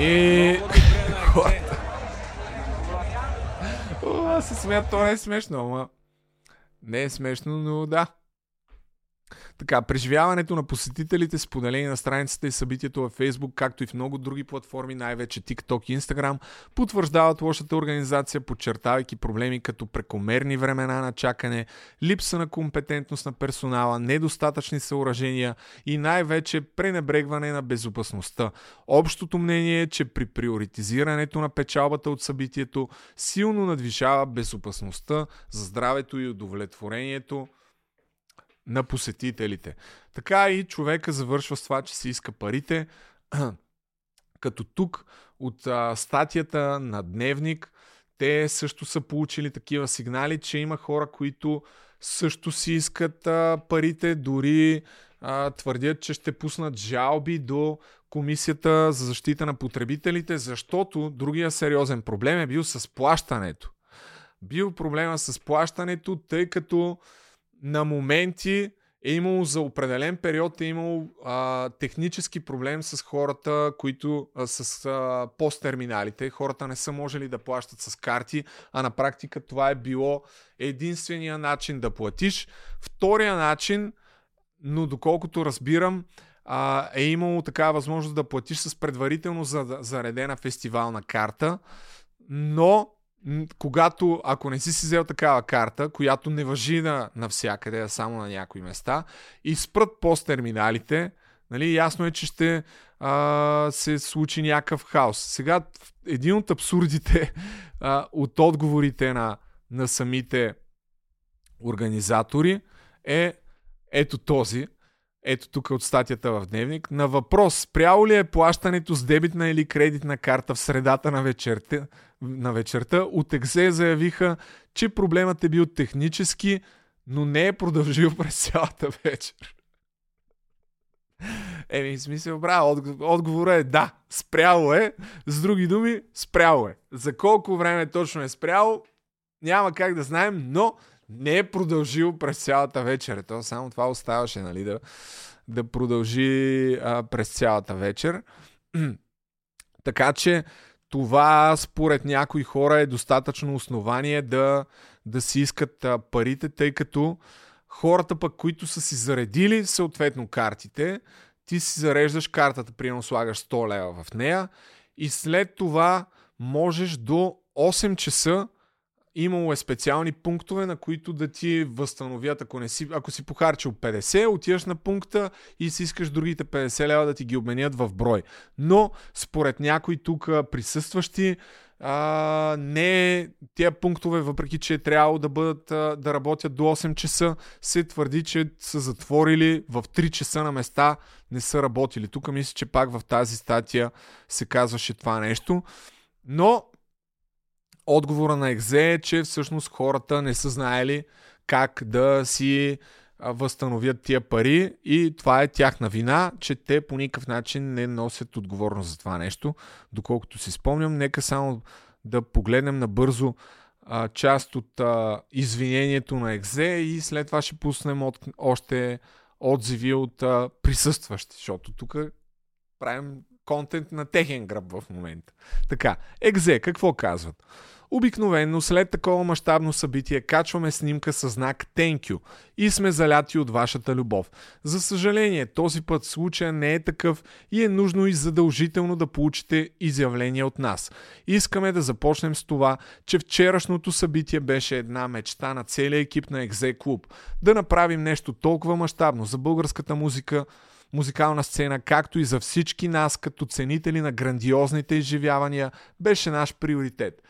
И се смеят, то не е смешно, ама... Не е смешно, но да. Така, преживяването на посетителите, споделени на страницата и събитието във Facebook, както и в много други платформи, най-вече TikTok и Instagram, потвърждават лошата организация, подчертавайки проблеми като прекомерни времена на чакане, липса на компетентност на персонала, недостатъчни съоръжения и най-вече пренебрегване на безопасността. Общото мнение е, че при приоритизирането на печалбата от събитието силно надвишава безопасността за здравето и удовлетворението на посетителите. Така и човека завършва с това, че си иска парите, като тук от а, статията на Дневник те също са получили такива сигнали, че има хора, които също си искат а, парите, дори а, твърдят, че ще пуснат жалби до Комисията за защита на потребителите, защото другия сериозен проблем е бил с плащането. Бил проблема с плащането, тъй като на моменти е имало за определен период е имало а, технически проблем с хората, които а, с посттерминалите. Хората не са можели да плащат с карти, а на практика това е било единствения начин да платиш. Втория начин, но доколкото разбирам, а, е имало такава възможност да платиш с предварително заредена фестивална карта, но когато, ако не си си взел такава карта, която не въжи на, навсякъде, а само на някои места, и спрат посттерминалите, нали, ясно е, че ще а, се случи някакъв хаос. Сега, един от абсурдите а, от отговорите на, на самите организатори е ето този, ето тук от статията в Дневник, на въпрос, спряло ли е плащането с дебитна или кредитна карта в средата на вечерта, на вечерта, от Екзе заявиха, че проблемът е бил технически, но не е продължил през цялата вечер. Еми, смисъл, браво, отговорът е да, спряло е. С други думи, спряло е. За колко време точно е спряло, няма как да знаем, но не е продължил през цялата вечер. То само това оставаше, нали, да, да продължи а, през цялата вечер. така че това според някои хора е достатъчно основание да, да си искат парите, тъй като хората пък, които са си заредили съответно картите, ти си зареждаш картата, примерно слагаш 100 лева в нея и след това можеш до 8 часа Имало е специални пунктове, на които да ти възстановят, ако, не си, ако си похарчил 50, отиваш на пункта и си искаш другите 50 лева да ти ги обменят в брой. Но според някои тук присъстващи, а, не тия пунктове, въпреки че е трябвало да бъдат да работят до 8 часа, се твърди, че са затворили в 3 часа на места, не са работили. Тук мисля, че пак в тази статия се казваше това нещо. Но отговора на Екзе е, че всъщност хората не са знаели как да си възстановят тия пари и това е тяхна вина, че те по никакъв начин не носят отговорност за това нещо. Доколкото си спомням, нека само да погледнем набързо а, част от а, извинението на Екзе и след това ще пуснем от, още отзиви от а, присъстващи, защото тук правим контент на техен гръб в момента. Така, Екзе, какво казват? Обикновенно след такова мащабно събитие качваме снимка с знак Thank you и сме заляти от вашата любов. За съжаление, този път случая не е такъв и е нужно и задължително да получите изявление от нас. Искаме да започнем с това, че вчерашното събитие беше една мечта на целия екип на Екзе Клуб. Да направим нещо толкова мащабно за българската музика, музикална сцена, както и за всички нас като ценители на грандиозните изживявания, беше наш приоритет.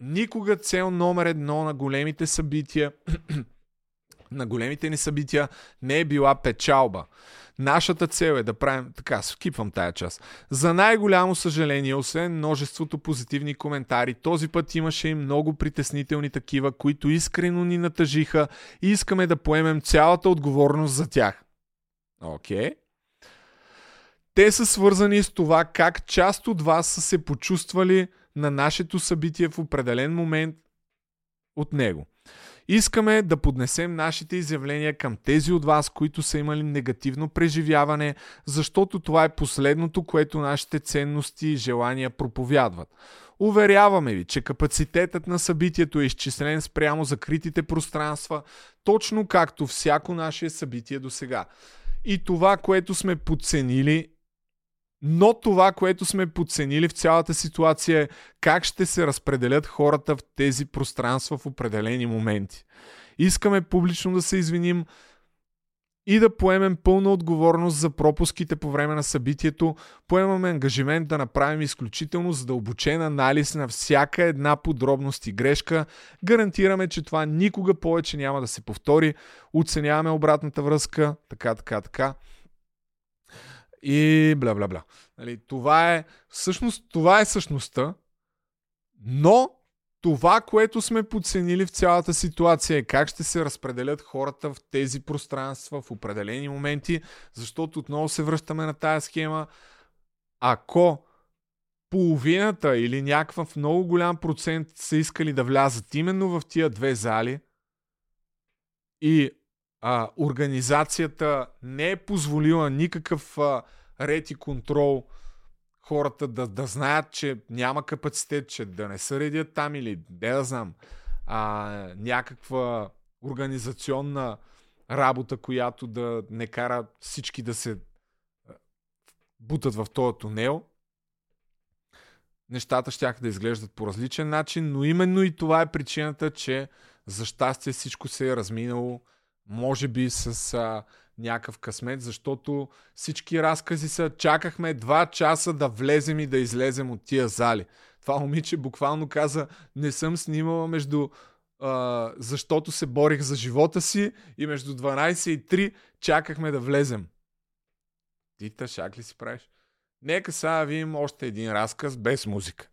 Никога цел номер едно на големите събития, на големите ни събития не е била печалба. Нашата цел е да правим... Така, скипвам тая част. За най-голямо съжаление, освен множеството позитивни коментари, този път имаше и много притеснителни такива, които искрено ни натъжиха и искаме да поемем цялата отговорност за тях. Окей. Okay. Те са свързани с това как част от вас са се почувствали на нашето събитие в определен момент от него. Искаме да поднесем нашите изявления към тези от вас, които са имали негативно преживяване, защото това е последното, което нашите ценности и желания проповядват. Уверяваме ви, че капацитетът на събитието е изчислен спрямо закритите пространства, точно както всяко наше събитие до сега. И това, което сме подценили, но това, което сме подценили в цялата ситуация е как ще се разпределят хората в тези пространства в определени моменти. Искаме публично да се извиним и да поемем пълна отговорност за пропуските по време на събитието, поемаме ангажимент да направим изключително задълбочен анализ на всяка една подробност и грешка, гарантираме, че това никога повече няма да се повтори, оценяваме обратната връзка, така, така, така. И бла, бла, бла. Нали, това е, всъщност, това е същността, но това, което сме подценили в цялата ситуация е как ще се разпределят хората в тези пространства в определени моменти, защото отново се връщаме на тая схема. Ако половината или някакъв много голям процент са искали да влязат именно в тия две зали и а, организацията не е позволила никакъв а, ред и контрол. Хората да, да знаят, че няма капацитет, че да не се редят там или не да знам, а, някаква организационна работа, която да не кара всички да се бутат в този тунел. Нещата ще да изглеждат по различен начин, но именно и това е причината, че за щастие всичко се е разминало, може би с а, някакъв късмет, защото всички разкази са чакахме два часа да влезем и да излезем от тия зали. Това момиче буквално каза, не съм снимала между а, защото се борих за живота си и между 12 и 3 чакахме да влезем. Ти тъшак ли си правиш? Нека сега видим още един разказ без музика.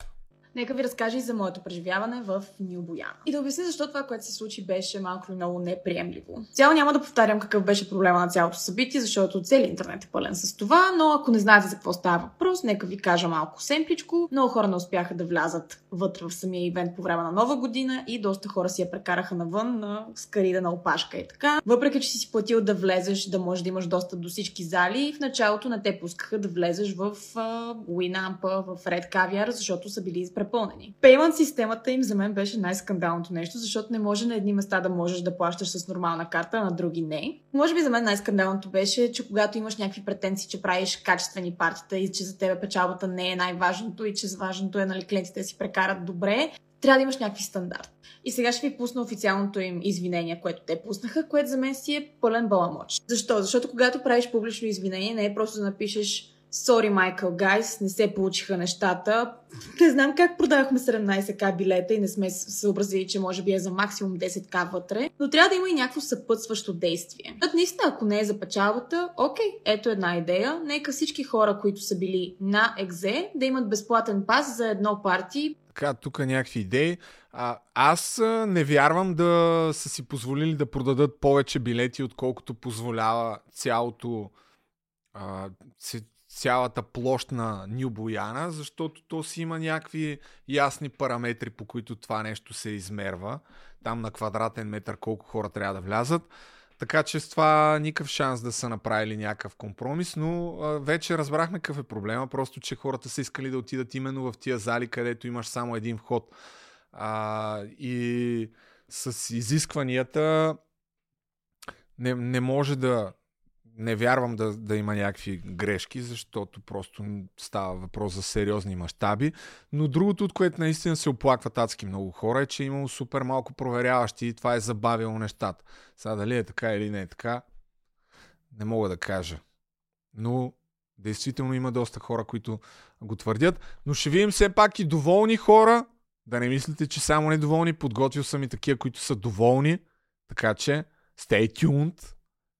Нека ви разкажа и за моето преживяване в Нил Бояна. И да обясня защо това, което се случи, беше малко или много неприемливо. Цяло няма да повтарям какъв беше проблема на цялото събитие, защото целият интернет е пълен с това, но ако не знаете за какво става въпрос, нека ви кажа малко семпличко. Много хора не успяха да влязат вътре в самия ивент по време на Нова година и доста хора си я прекараха навън на скарида на опашка и така. Въпреки, че си си платил да влезеш, да можеш да имаш достъп до всички зали, в началото не те пускаха да влезеш в uh, Winamp, в Red Caviar, защото са били препълнени. Payment системата им за мен беше най-скандалното нещо, защото не може на едни места да можеш да плащаш с нормална карта, а на други не. Може би за мен най-скандалното беше, че когато имаш някакви претенции, че правиш качествени партита и че за тебе печалбата не е най-важното и че важното е нали, клиентите си прекарат добре, трябва да имаш някакви стандарт. И сега ще ви пусна официалното им извинение, което те пуснаха, което за мен си е пълен баламоч. Защо? Защото когато правиш публично извинение, не е просто да напишеш Sorry, Michael, guys, не се получиха нещата. Не знам как продавахме 17к билета и не сме съобразили, че може би е за максимум 10к вътре, но трябва да има и някакво съпътстващо действие. От наистина, ако не е за печалбата, окей, ето една идея. Нека всички хора, които са били на екзе, да имат безплатен пас за едно парти. Така, тук някакви идеи. А, аз не вярвам да са си позволили да продадат повече билети, отколкото позволява цялото а, цялата площ на Нью Бояна, защото то си има някакви ясни параметри, по които това нещо се измерва. Там на квадратен метър колко хора трябва да влязат. Така че с това никакъв шанс да са направили някакъв компромис, но а, вече разбрахме какъв е проблема, просто че хората са искали да отидат именно в тия зали, където имаш само един вход. А, и с изискванията не, не може да, не вярвам да, да има някакви грешки, защото просто става въпрос за сериозни мащаби. Но другото, от което наистина се оплакват адски много хора, е, че е имало супер малко проверяващи и това е забавило нещата. Сега дали е така или не е така, не мога да кажа. Но действително има доста хора, които го твърдят. Но ще видим все пак и доволни хора. Да не мислите, че само недоволни. Подготвил съм и такива, които са доволни. Така че, stay tuned.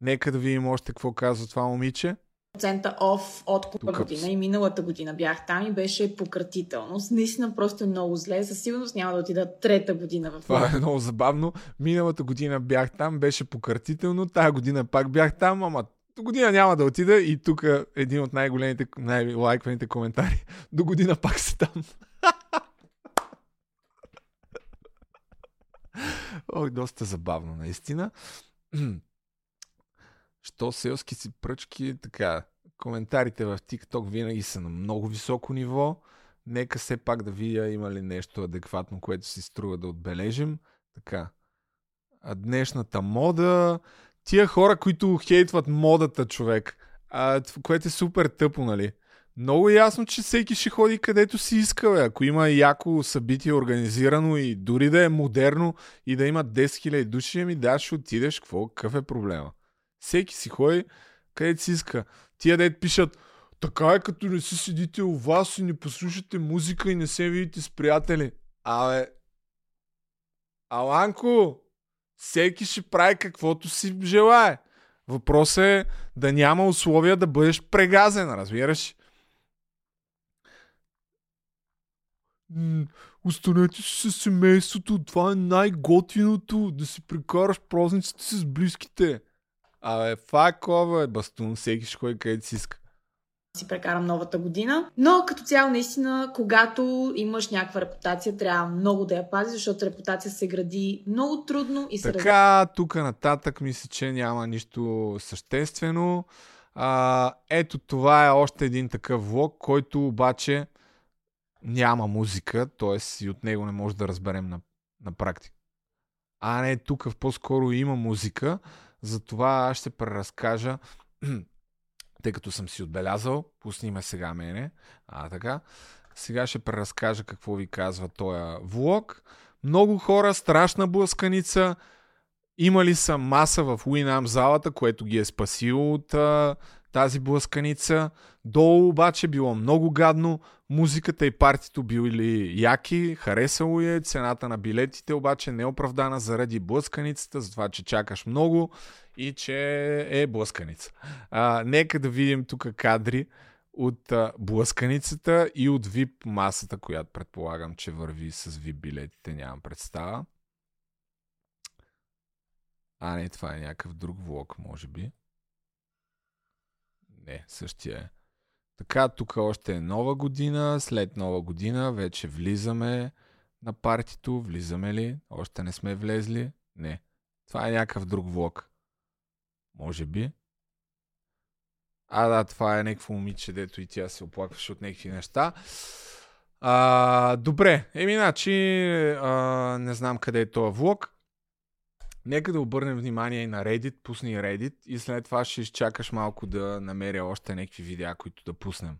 Нека да видим още какво казва това момиче. Процента оф от купа година и миналата година бях там и беше пократително. Наистина просто е много зле. Със сигурност няма да отида трета година в Това е много забавно. Миналата година бях там, беше пократително. Тая година пак бях там, ама до година няма да отида и тук един от най-големите, най-лайкваните коментари. До година пак си там. Ой, доста забавно, наистина. Що селски си пръчки, така, коментарите в TikTok винаги са на много високо ниво. Нека все пак да видя има ли нещо адекватно, което си струва да отбележим. Така. А днешната мода, тия хора, които хейтват модата, човек, а, което е супер тъпо, нали? Много ясно, че всеки ще ходи където си иска, бе. Ако има яко събитие организирано и дори да е модерно и да има 10 000 души, ами да, ще отидеш, какво, какъв е проблема? Всеки си ходи където си иска. Тия дет пишат, така е като не си седите у вас и не послушате музика и не се видите с приятели. Абе, Аланко, всеки ще прави каквото си желае. Въпросът е да няма условия да бъдеш прегазен, разбираш? Останете си с семейството, това е най-готиното, да си прекараш празниците си с близките. Абе, фак е бастун, всеки ще ходи където си иска си прекарам новата година. Но като цяло, наистина, когато имаш някаква репутация, трябва много да я пази, защото репутация се гради много трудно и се Така, тук нататък мисля, че няма нищо съществено. А, ето това е още един такъв влог, който обаче няма музика, т.е. и от него не може да разберем на, на практика. А не, тук по-скоро има музика, затова аз ще преразкажа тъй като съм си отбелязал, пусни ме сега мене. А, така. Сега ще преразкажа какво ви казва този влог. Много хора, страшна блъсканица. Имали са маса в Уинам залата, което ги е спасило от тази блъсканица. Долу обаче било много гадно. Музиката и партито били яки, харесало е. Цената на билетите обаче не е оправдана заради блъсканицата, затова че чакаш много и че е блъсканица. А, нека да видим тук кадри от а, блъсканицата и от VIP масата, която предполагам, че върви с VIP билетите, нямам представа. А, не, това е някакъв друг влог, може би. Не, същия е. Така, тук още е нова година. След нова година вече влизаме на партито. Влизаме ли? Още не сме влезли? Не. Това е някакъв друг влог. Може би. А, да, това е някакво момиче, дето и тя се оплакваше от някакви неща. А, добре, еми, значи, а, не знам къде е този влог. Нека да обърнем внимание и на Reddit, пусни Reddit и след това ще изчакаш малко да намеря още някакви видеа, които да пуснем.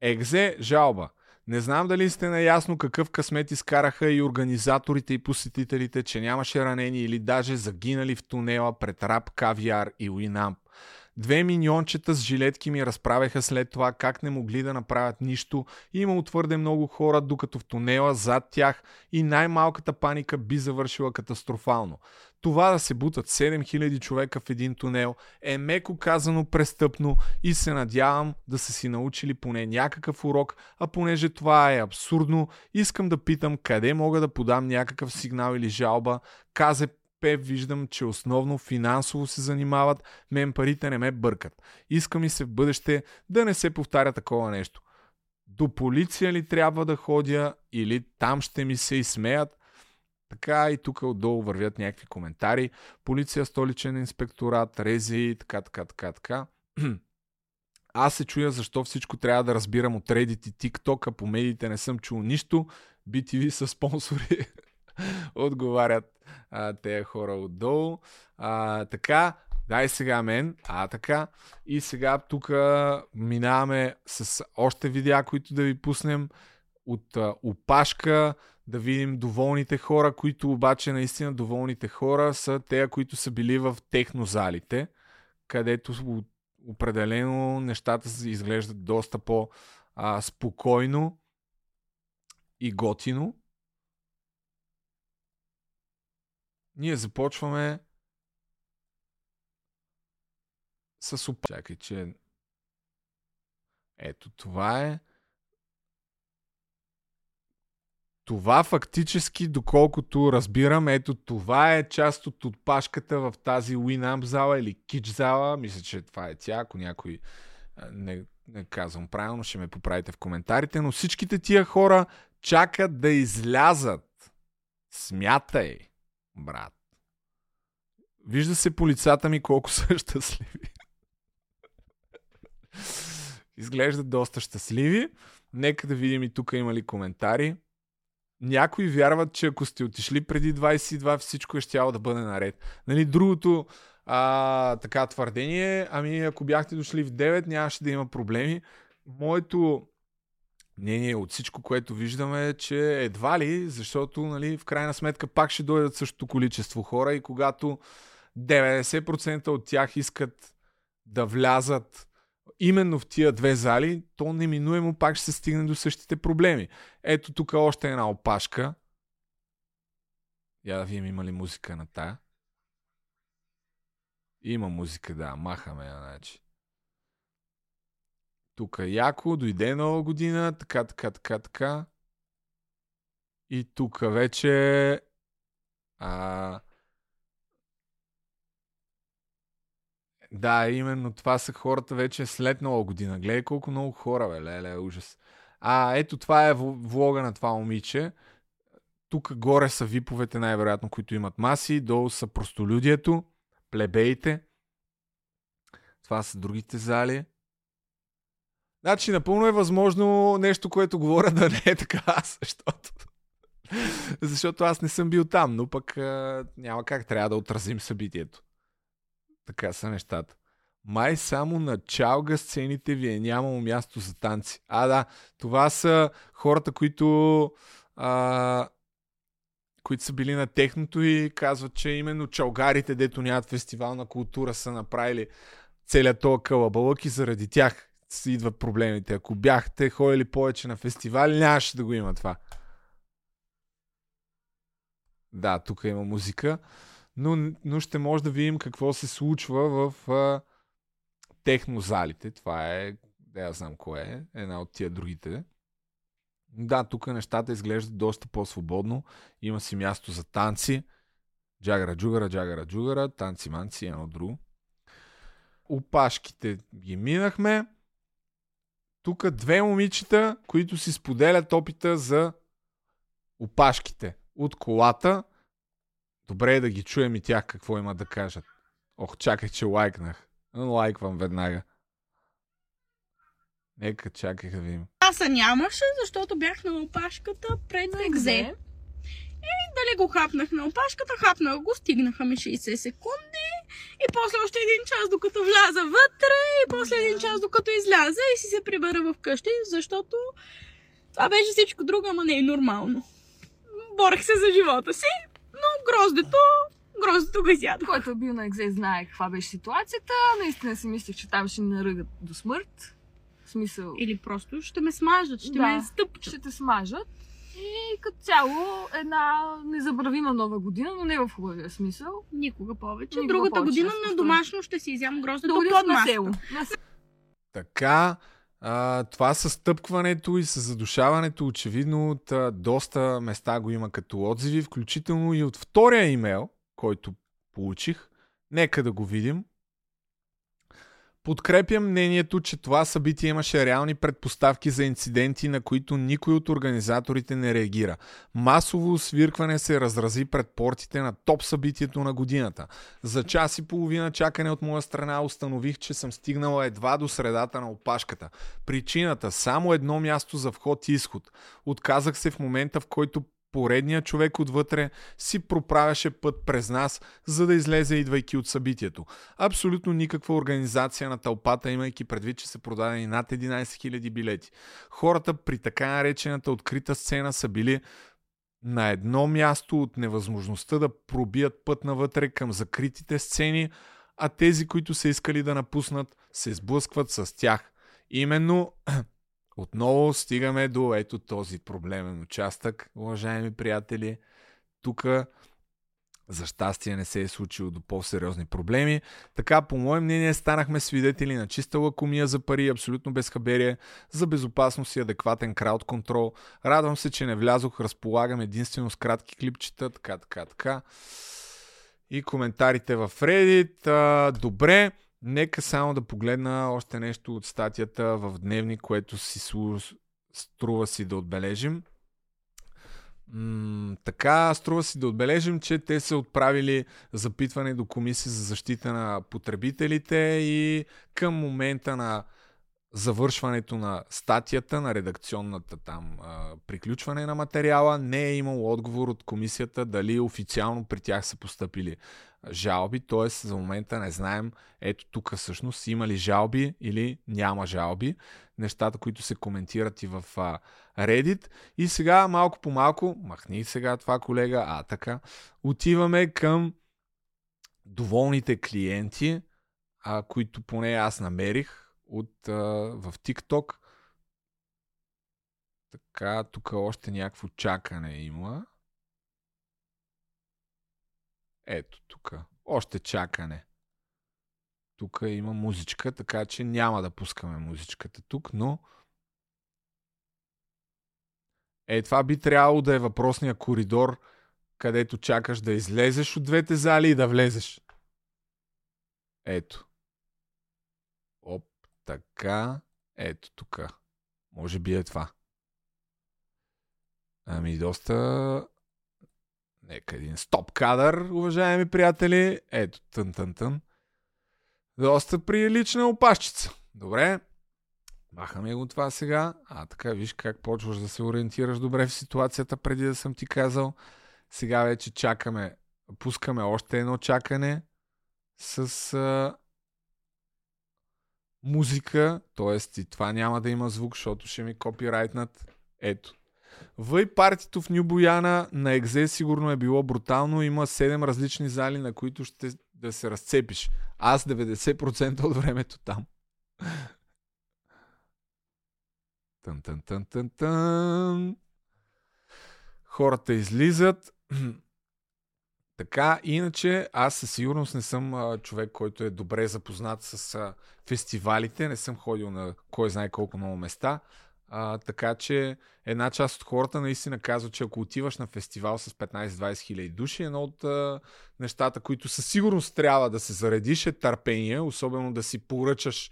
Екзе, жалба. Не знам дали сте наясно какъв късмет изкараха и организаторите и посетителите, че нямаше ранени или даже загинали в тунела пред Рап Кавиар и Уинамп. Две миньончета с жилетки ми разправяха след това как не могли да направят нищо имало твърде много хора, докато в тунела зад тях и най-малката паника би завършила катастрофално. Това да се бутат 7000 човека в един тунел е меко казано престъпно и се надявам да са си научили поне някакъв урок, а понеже това е абсурдно, искам да питам къде мога да подам някакъв сигнал или жалба. Казе виждам, че основно финансово се занимават, мен парите не ме бъркат. Иска ми се в бъдеще да не се повтаря такова нещо. До полиция ли трябва да ходя или там ще ми се изсмеят? Така и тук отдолу вървят някакви коментари. Полиция, столичен инспекторат, рези, така, така, така, така. Аз се чуя защо всичко трябва да разбирам от Reddit и TikTok, а по медиите не съм чул нищо. BTV са спонсори. Отговарят а, тези хора отдолу. А, така, дай сега мен. А, така. И сега тук минаваме с още видеа, които да ви пуснем от а, опашка, да видим доволните хора, които обаче наистина доволните хора са те, които са били в технозалите, където определено нещата изглеждат доста по-спокойно и готино. Ние започваме с опашка. Чакай, че... Ето това е. Това фактически, доколкото разбирам, ето това е част от отпашката в тази Winamp зала или Кич зала. Мисля, че това е тя, ако някой не, не казвам правилно, ще ме поправите в коментарите, но всичките тия хора чакат да излязат. Смятай! Брат. Вижда се по лицата ми колко са щастливи. Изглеждат доста щастливи. Нека да видим и тук има ли коментари. Някои вярват, че ако сте отишли преди 22, всичко е щяло да бъде наред. Нали, другото а, така твърдение, ами ако бяхте дошли в 9, нямаше да има проблеми. Моето мнение от всичко, което виждаме че едва ли, защото нали, в крайна сметка пак ще дойдат същото количество хора и когато 90% от тях искат да влязат именно в тия две зали, то неминуемо пак ще се стигне до същите проблеми. Ето тук още една опашка. Я да видим има ли музика на тая. Има музика, да, махаме я, значи. Тук е яко, дойде нова година, така, така, така, така. И тук вече а, Да, именно това са хората вече след нова година. Гледай колко много хора, бе, леле, ужас. А, ето това е влога на това момиче. Тук горе са виповете, най-вероятно, които имат маси. Долу са простолюдието, плебеите. Това са другите зали. Значи, напълно е възможно нещо, което говоря да не е така, защото... защото аз не съм бил там, но пък няма как трябва да отразим събитието. Така са нещата. Май само на чалга сцените ви е нямало място за танци. А, да, това са хората, които а, които са били на техното и казват, че именно чалгарите, дето нямат фестивална култура, са направили целият този кълъбълък и заради тях идват проблемите. Ако бяхте ходили повече на фестивали, нямаше да го има това. Да, тук има музика но, но ще може да видим какво се случва в а, технозалите. Това е, да я знам кое е, една от тия другите. Да, тук нещата изглеждат доста по-свободно. Има си място за танци. Джагара джугара, джагара джугара, танци манци, едно друго. Опашките ги минахме. Тук две момичета, които си споделят опита за опашките от колата – Добре е да ги чуем и тях какво имат да кажат. Ох, чакай, че лайкнах. Лайквам веднага. Нека чакай да видим. Аз нямаше, защото бях на опашката пред екзе. И дали го хапнах на опашката, хапнах го, стигнаха ми 60 секунди и после още един час докато вляза вътре и после един час докато изляза и си се прибера вкъщи, защото това беше всичко друго, ама не е нормално. Борех се за живота си, но гроздето, гроздето го изядох. Който е бил на екзе знае каква беше ситуацията. Наистина си мислех, че там ще наръгат до смърт. В смисъл... Или просто ще ме смажат, ще да, ме стъпчат. Ще те смажат. И като цяло една незабравима нова година, но не в хубавия смисъл. Никога повече. Никога Другата повече, година на домашно ще си изям гроздето под маста. Така, а, това с стъпкването и с задушаването, очевидно от а, доста места го има като отзиви, включително и от втория имейл, който получих. Нека да го видим. Подкрепям мнението, че това събитие имаше реални предпоставки за инциденти, на които никой от организаторите не реагира. Масово свиркване се разрази пред портите на топ събитието на годината. За час и половина чакане от моя страна установих, че съм стигнала едва до средата на опашката. Причината – само едно място за вход и изход. Отказах се в момента, в който поредният човек отвътре си проправяше път през нас, за да излезе идвайки от събитието. Абсолютно никаква организация на тълпата, имайки предвид, че са продадени над 11 000 билети. Хората при така наречената открита сцена са били на едно място от невъзможността да пробият път навътре към закритите сцени, а тези, които са искали да напуснат, се сблъскват с тях. Именно отново стигаме до ето този проблемен участък, уважаеми приятели. Тук за щастие не се е случило до по-сериозни проблеми. Така, по мое мнение, станахме свидетели на чиста лакомия за пари, абсолютно безхаберие, за безопасност и адекватен крауд контрол. Радвам се, че не влязох, разполагам единствено с кратки клипчета, така, така, така. И коментарите в Reddit. А, добре. Нека само да погледна още нещо от статията в Дневник, което си струва си да отбележим. М- така, струва си да отбележим, че те са отправили запитване до Комисия за защита на потребителите и към момента на завършването на статията, на редакционната там а, приключване на материала, не е имало отговор от комисията дали официално при тях са поступили жалби, т.е. за момента не знаем ето тук всъщност има ли жалби или няма жалби, нещата, които се коментират и в а, Reddit. И сега малко по малко, махни сега това колега, а така, отиваме към доволните клиенти, а, които поне аз намерих от, а, в TikTok. Така, тук още някакво чакане има. Ето тук. Още чакане. Тук има музичка, така че няма да пускаме музичката тук, но е, това би трябвало да е въпросния коридор, където чакаш да излезеш от двете зали и да влезеш. Ето. Оп, така. Ето тук. Може би е това. Ами доста... Нека един стоп кадър, уважаеми приятели. Ето, тън, тън, тън. Доста прилична опашчица. Добре. Махаме го това сега. А така, виж как почваш да се ориентираш добре в ситуацията, преди да съм ти казал. Сега вече чакаме, пускаме още едно чакане с а, музика, т.е. и това няма да има звук, защото ще ми копирайтнат. Ето. Въй партито в Ню Бояна на Екзе сигурно е било брутално. Има 7 различни зали, на които ще да се разцепиш. Аз 90% от времето там. Тън, тън, тън, тън, тън. Хората излизат. Така, иначе аз със сигурност не съм а, човек, който е добре запознат с а, фестивалите. Не съм ходил на кой знае колко много места. А, така че една част от хората наистина казват, че ако отиваш на фестивал с 15-20 хиляди души, едно от а, нещата, които със сигурност трябва да се заредиш е търпение, особено да си поръчаш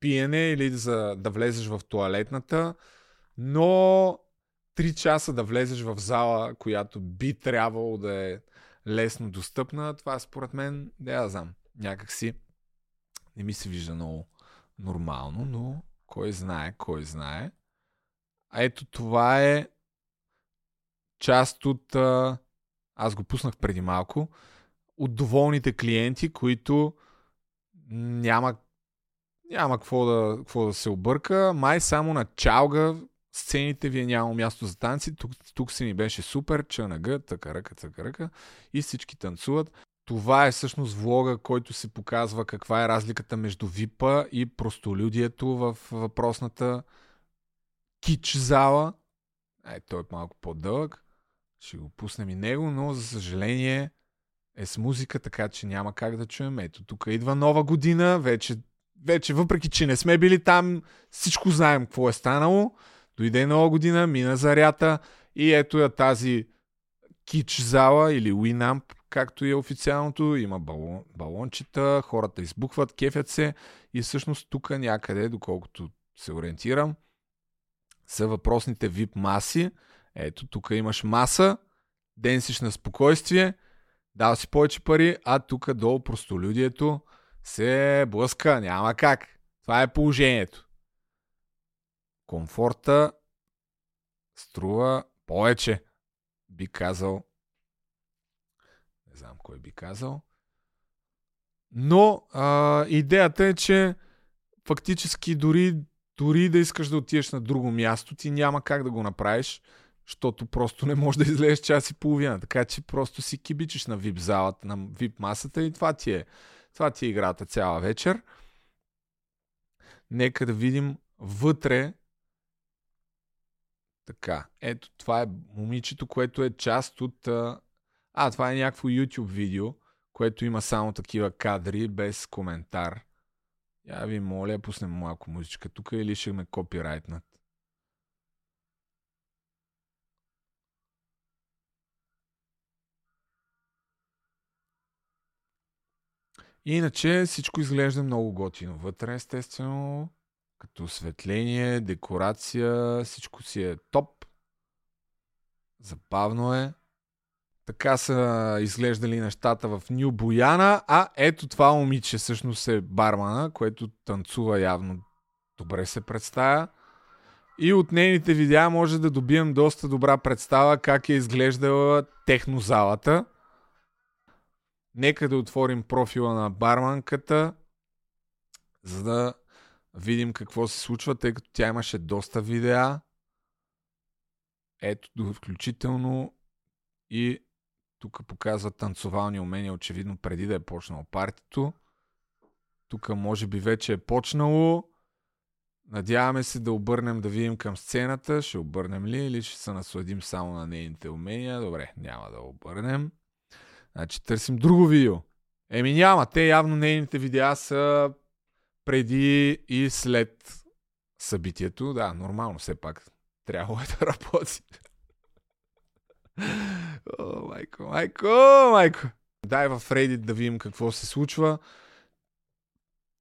пиене или за да влезеш в туалетната, но 3 часа да влезеш в зала, която би трябвало да е лесно достъпна, това според мен, да я знам, някакси не ми се вижда много нормално, но кой знае, кой знае. Ето това е част от... Аз го пуснах преди малко. От доволните клиенти, които няма няма какво да, какво да се обърка. Май само на чалга сцените ви е нямало място за танци. Тук, тук си ни беше супер, чанага, така ръка, така ръка и всички танцуват. Това е всъщност влога, който се показва каква е разликата между випа и простолюдието в въпросната кич зала. Е, той е малко по-дълъг. Ще го пуснем и него, но за съжаление е с музика, така че няма как да чуем. Ето, тук идва нова година, вече, вече въпреки, че не сме били там, всичко знаем какво е станало. Дойде нова година, мина зарята и ето я тази кич зала или Winamp, както е официалното, има балон, балончета, хората избухват, кефят се и всъщност тук някъде, доколкото се ориентирам, са въпросните VIP маси. Ето, тук имаш маса, денсиш на спокойствие, дал си повече пари, а тук долу простолюдието се блъска, няма как. Това е положението. Комфорта струва повече, би казал. Не знам кой би казал. Но а, идеята е, че фактически дори дори да искаш да отидеш на друго място, ти няма как да го направиш, защото просто не можеш да излезеш час и половина. Така че просто си кибичиш на VIP залата, на VIP масата и това ти е, това ти е играта цяла вечер. Нека да видим вътре. Така, ето това е момичето, което е част от... А, това е някакво YouTube видео, което има само такива кадри, без коментар. Я ви моля, пуснем малко музичка тук или ще ме копирайтнат. Иначе всичко изглежда много готино. Вътре, естествено, като осветление, декорация, всичко си е топ. Забавно е. Така са изглеждали нещата в Нью Бояна, а ето това момиче всъщност е бармана, което танцува явно добре се представя. И от нейните видеа може да добием доста добра представа как е изглеждала технозалата. Нека да отворим профила на барманката, за да видим какво се случва, тъй като тя имаше доста видеа. Ето, включително и тук показва танцовални умения, очевидно преди да е почнало партито. Тук може би вече е почнало. Надяваме се да обърнем да видим към сцената. Ще обърнем ли или ще се насладим само на нейните умения? Добре, няма да обърнем. Значи търсим друго видео. Еми няма, те явно нейните видеа са преди и след събитието. Да, нормално все пак. Трябвало е да работи. О, майко, майко, майко. Дай в Reddit да видим какво се случва.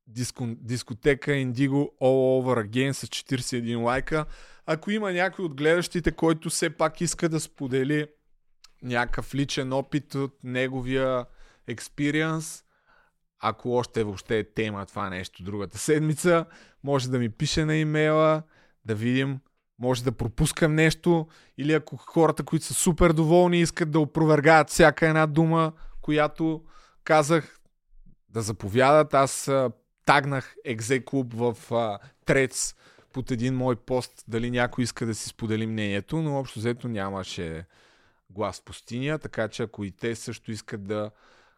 Диско, дискотека Indigo All Over Again с 41 лайка. Ако има някой от гледащите, който все пак иска да сподели някакъв личен опит от неговия експириенс, ако още въобще е тема това нещо другата седмица, може да ми пише на имейла, да видим, може да пропускам нещо, или ако хората, които са супер доволни, искат да опровергаят всяка една дума, която казах, да заповядат. Аз а, тагнах Екзеклуб в а, Трец под един мой пост, дали някой иска да си сподели мнението, но общо взето нямаше глас в пустиня, така че ако и те също искат да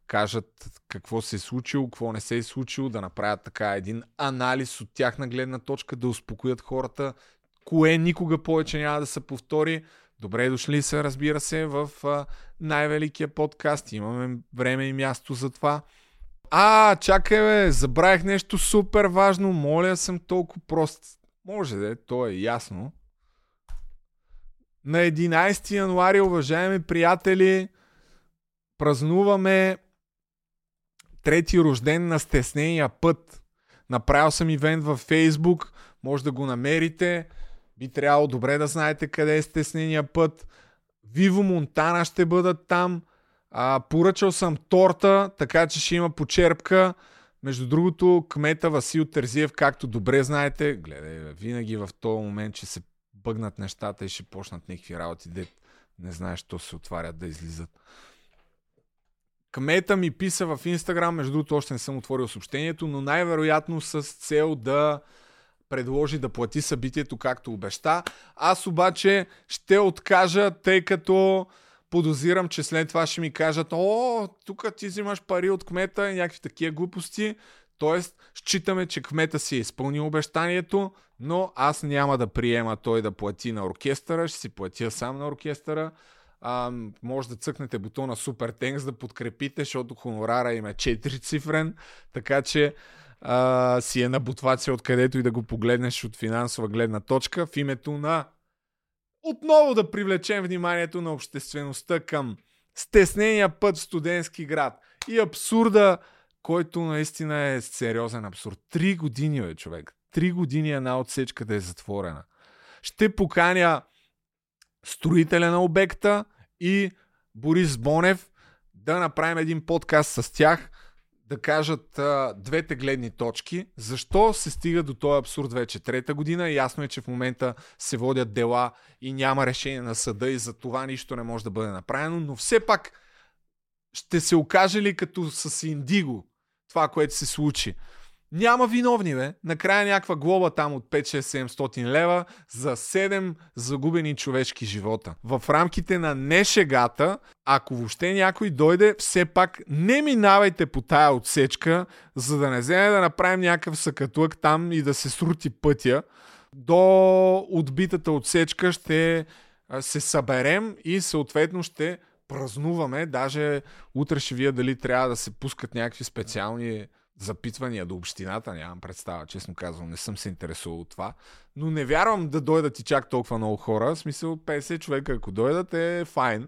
кажат какво се е случило, какво не се е случило, да направят така един анализ от тяхна гледна точка, да успокоят хората, кое никога повече няма да се повтори. Добре дошли са, разбира се, в най-великия подкаст. Имаме време и място за това. А, чакай бе, забравих нещо супер важно. Моля съм толкова прост. Може да е, то е ясно. На 11 януари, уважаеми приятели, празнуваме трети рожден на стеснения път. Направил съм ивент във Фейсбук, може да го намерите. Би трябвало добре да знаете къде е стеснения път. Виво Монтана ще бъдат там. А, поръчал съм торта, така че ще има почерпка. Между другото, кмета Васил Терзиев, както добре знаете, гледай, винаги в този момент, че се бъгнат нещата и ще почнат някакви работи, де не знаеш, що се отварят да излизат. Кмета ми писа в Инстаграм, между другото още не съм отворил съобщението, но най-вероятно с цел да предложи да плати събитието както обеща. Аз обаче ще откажа, тъй като подозирам, че след това ще ми кажат, о, тук ти взимаш пари от кмета и някакви такива глупости. Тоест, считаме, че кмета си е изпълнил обещанието, но аз няма да приема той да плати на оркестъра, ще си платя сам на оркестъра. А, може да цъкнете бутона Super Thanks да подкрепите, защото хонорара им е 4 цифрен, така че а, си е на бутвация откъдето и да го погледнеш от финансова гледна точка в името на отново да привлечем вниманието на обществеността към стеснения път в студентски град и абсурда, който наистина е сериозен абсурд. Три години, бе, човек. Три години една отсечка да е затворена. Ще поканя строителя на обекта и Борис Бонев да направим един подкаст с тях, да кажат а, двете гледни точки. Защо се стига до този абсурд вече трета година? Ясно е, че в момента се водят дела и няма решение на съда и за това нищо не може да бъде направено, но все пак ще се окаже ли като с Индиго това, което се случи? Няма виновни, бе. Накрая някаква глоба там от 5-6-700 лева за 7 загубени човешки живота. В рамките на не шегата, ако въобще някой дойде, все пак не минавайте по тая отсечка, за да не вземе да направим някакъв съкатлък там и да се срути пътя. До отбитата отсечка ще се съберем и съответно ще празнуваме. Даже утре ще вие дали трябва да се пускат някакви специални запитвания до общината, нямам представа, честно казвам, не съм се интересувал от това, но не вярвам да дойдат и чак толкова много хора, в смисъл 50 човека, ако дойдат е файн.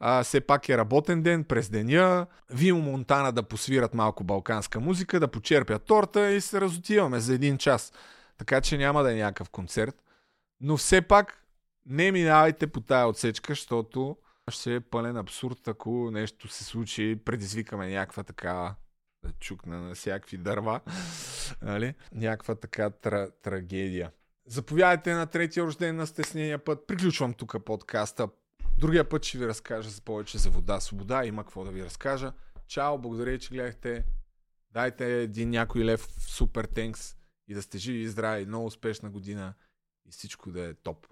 А, все пак е работен ден през деня, Вио Монтана да посвират малко балканска музика, да почерпят торта и се разотиваме за един час. Така че няма да е някакъв концерт. Но все пак не минавайте по тая отсечка, защото ще е пълен абсурд, ако нещо се случи, предизвикаме някаква така чукна на всякакви дърва, нали? някаква така тра- трагедия. Заповядайте на третия рожден на стеснения път. Приключвам тук подкаста. Другия път ще ви разкажа за повече за вода. Свобода има какво да ви разкажа. Чао, благодаря, че гледахте. Дайте един някой лев в супер тенкс и да сте живи и здрави. Много успешна година и всичко да е топ.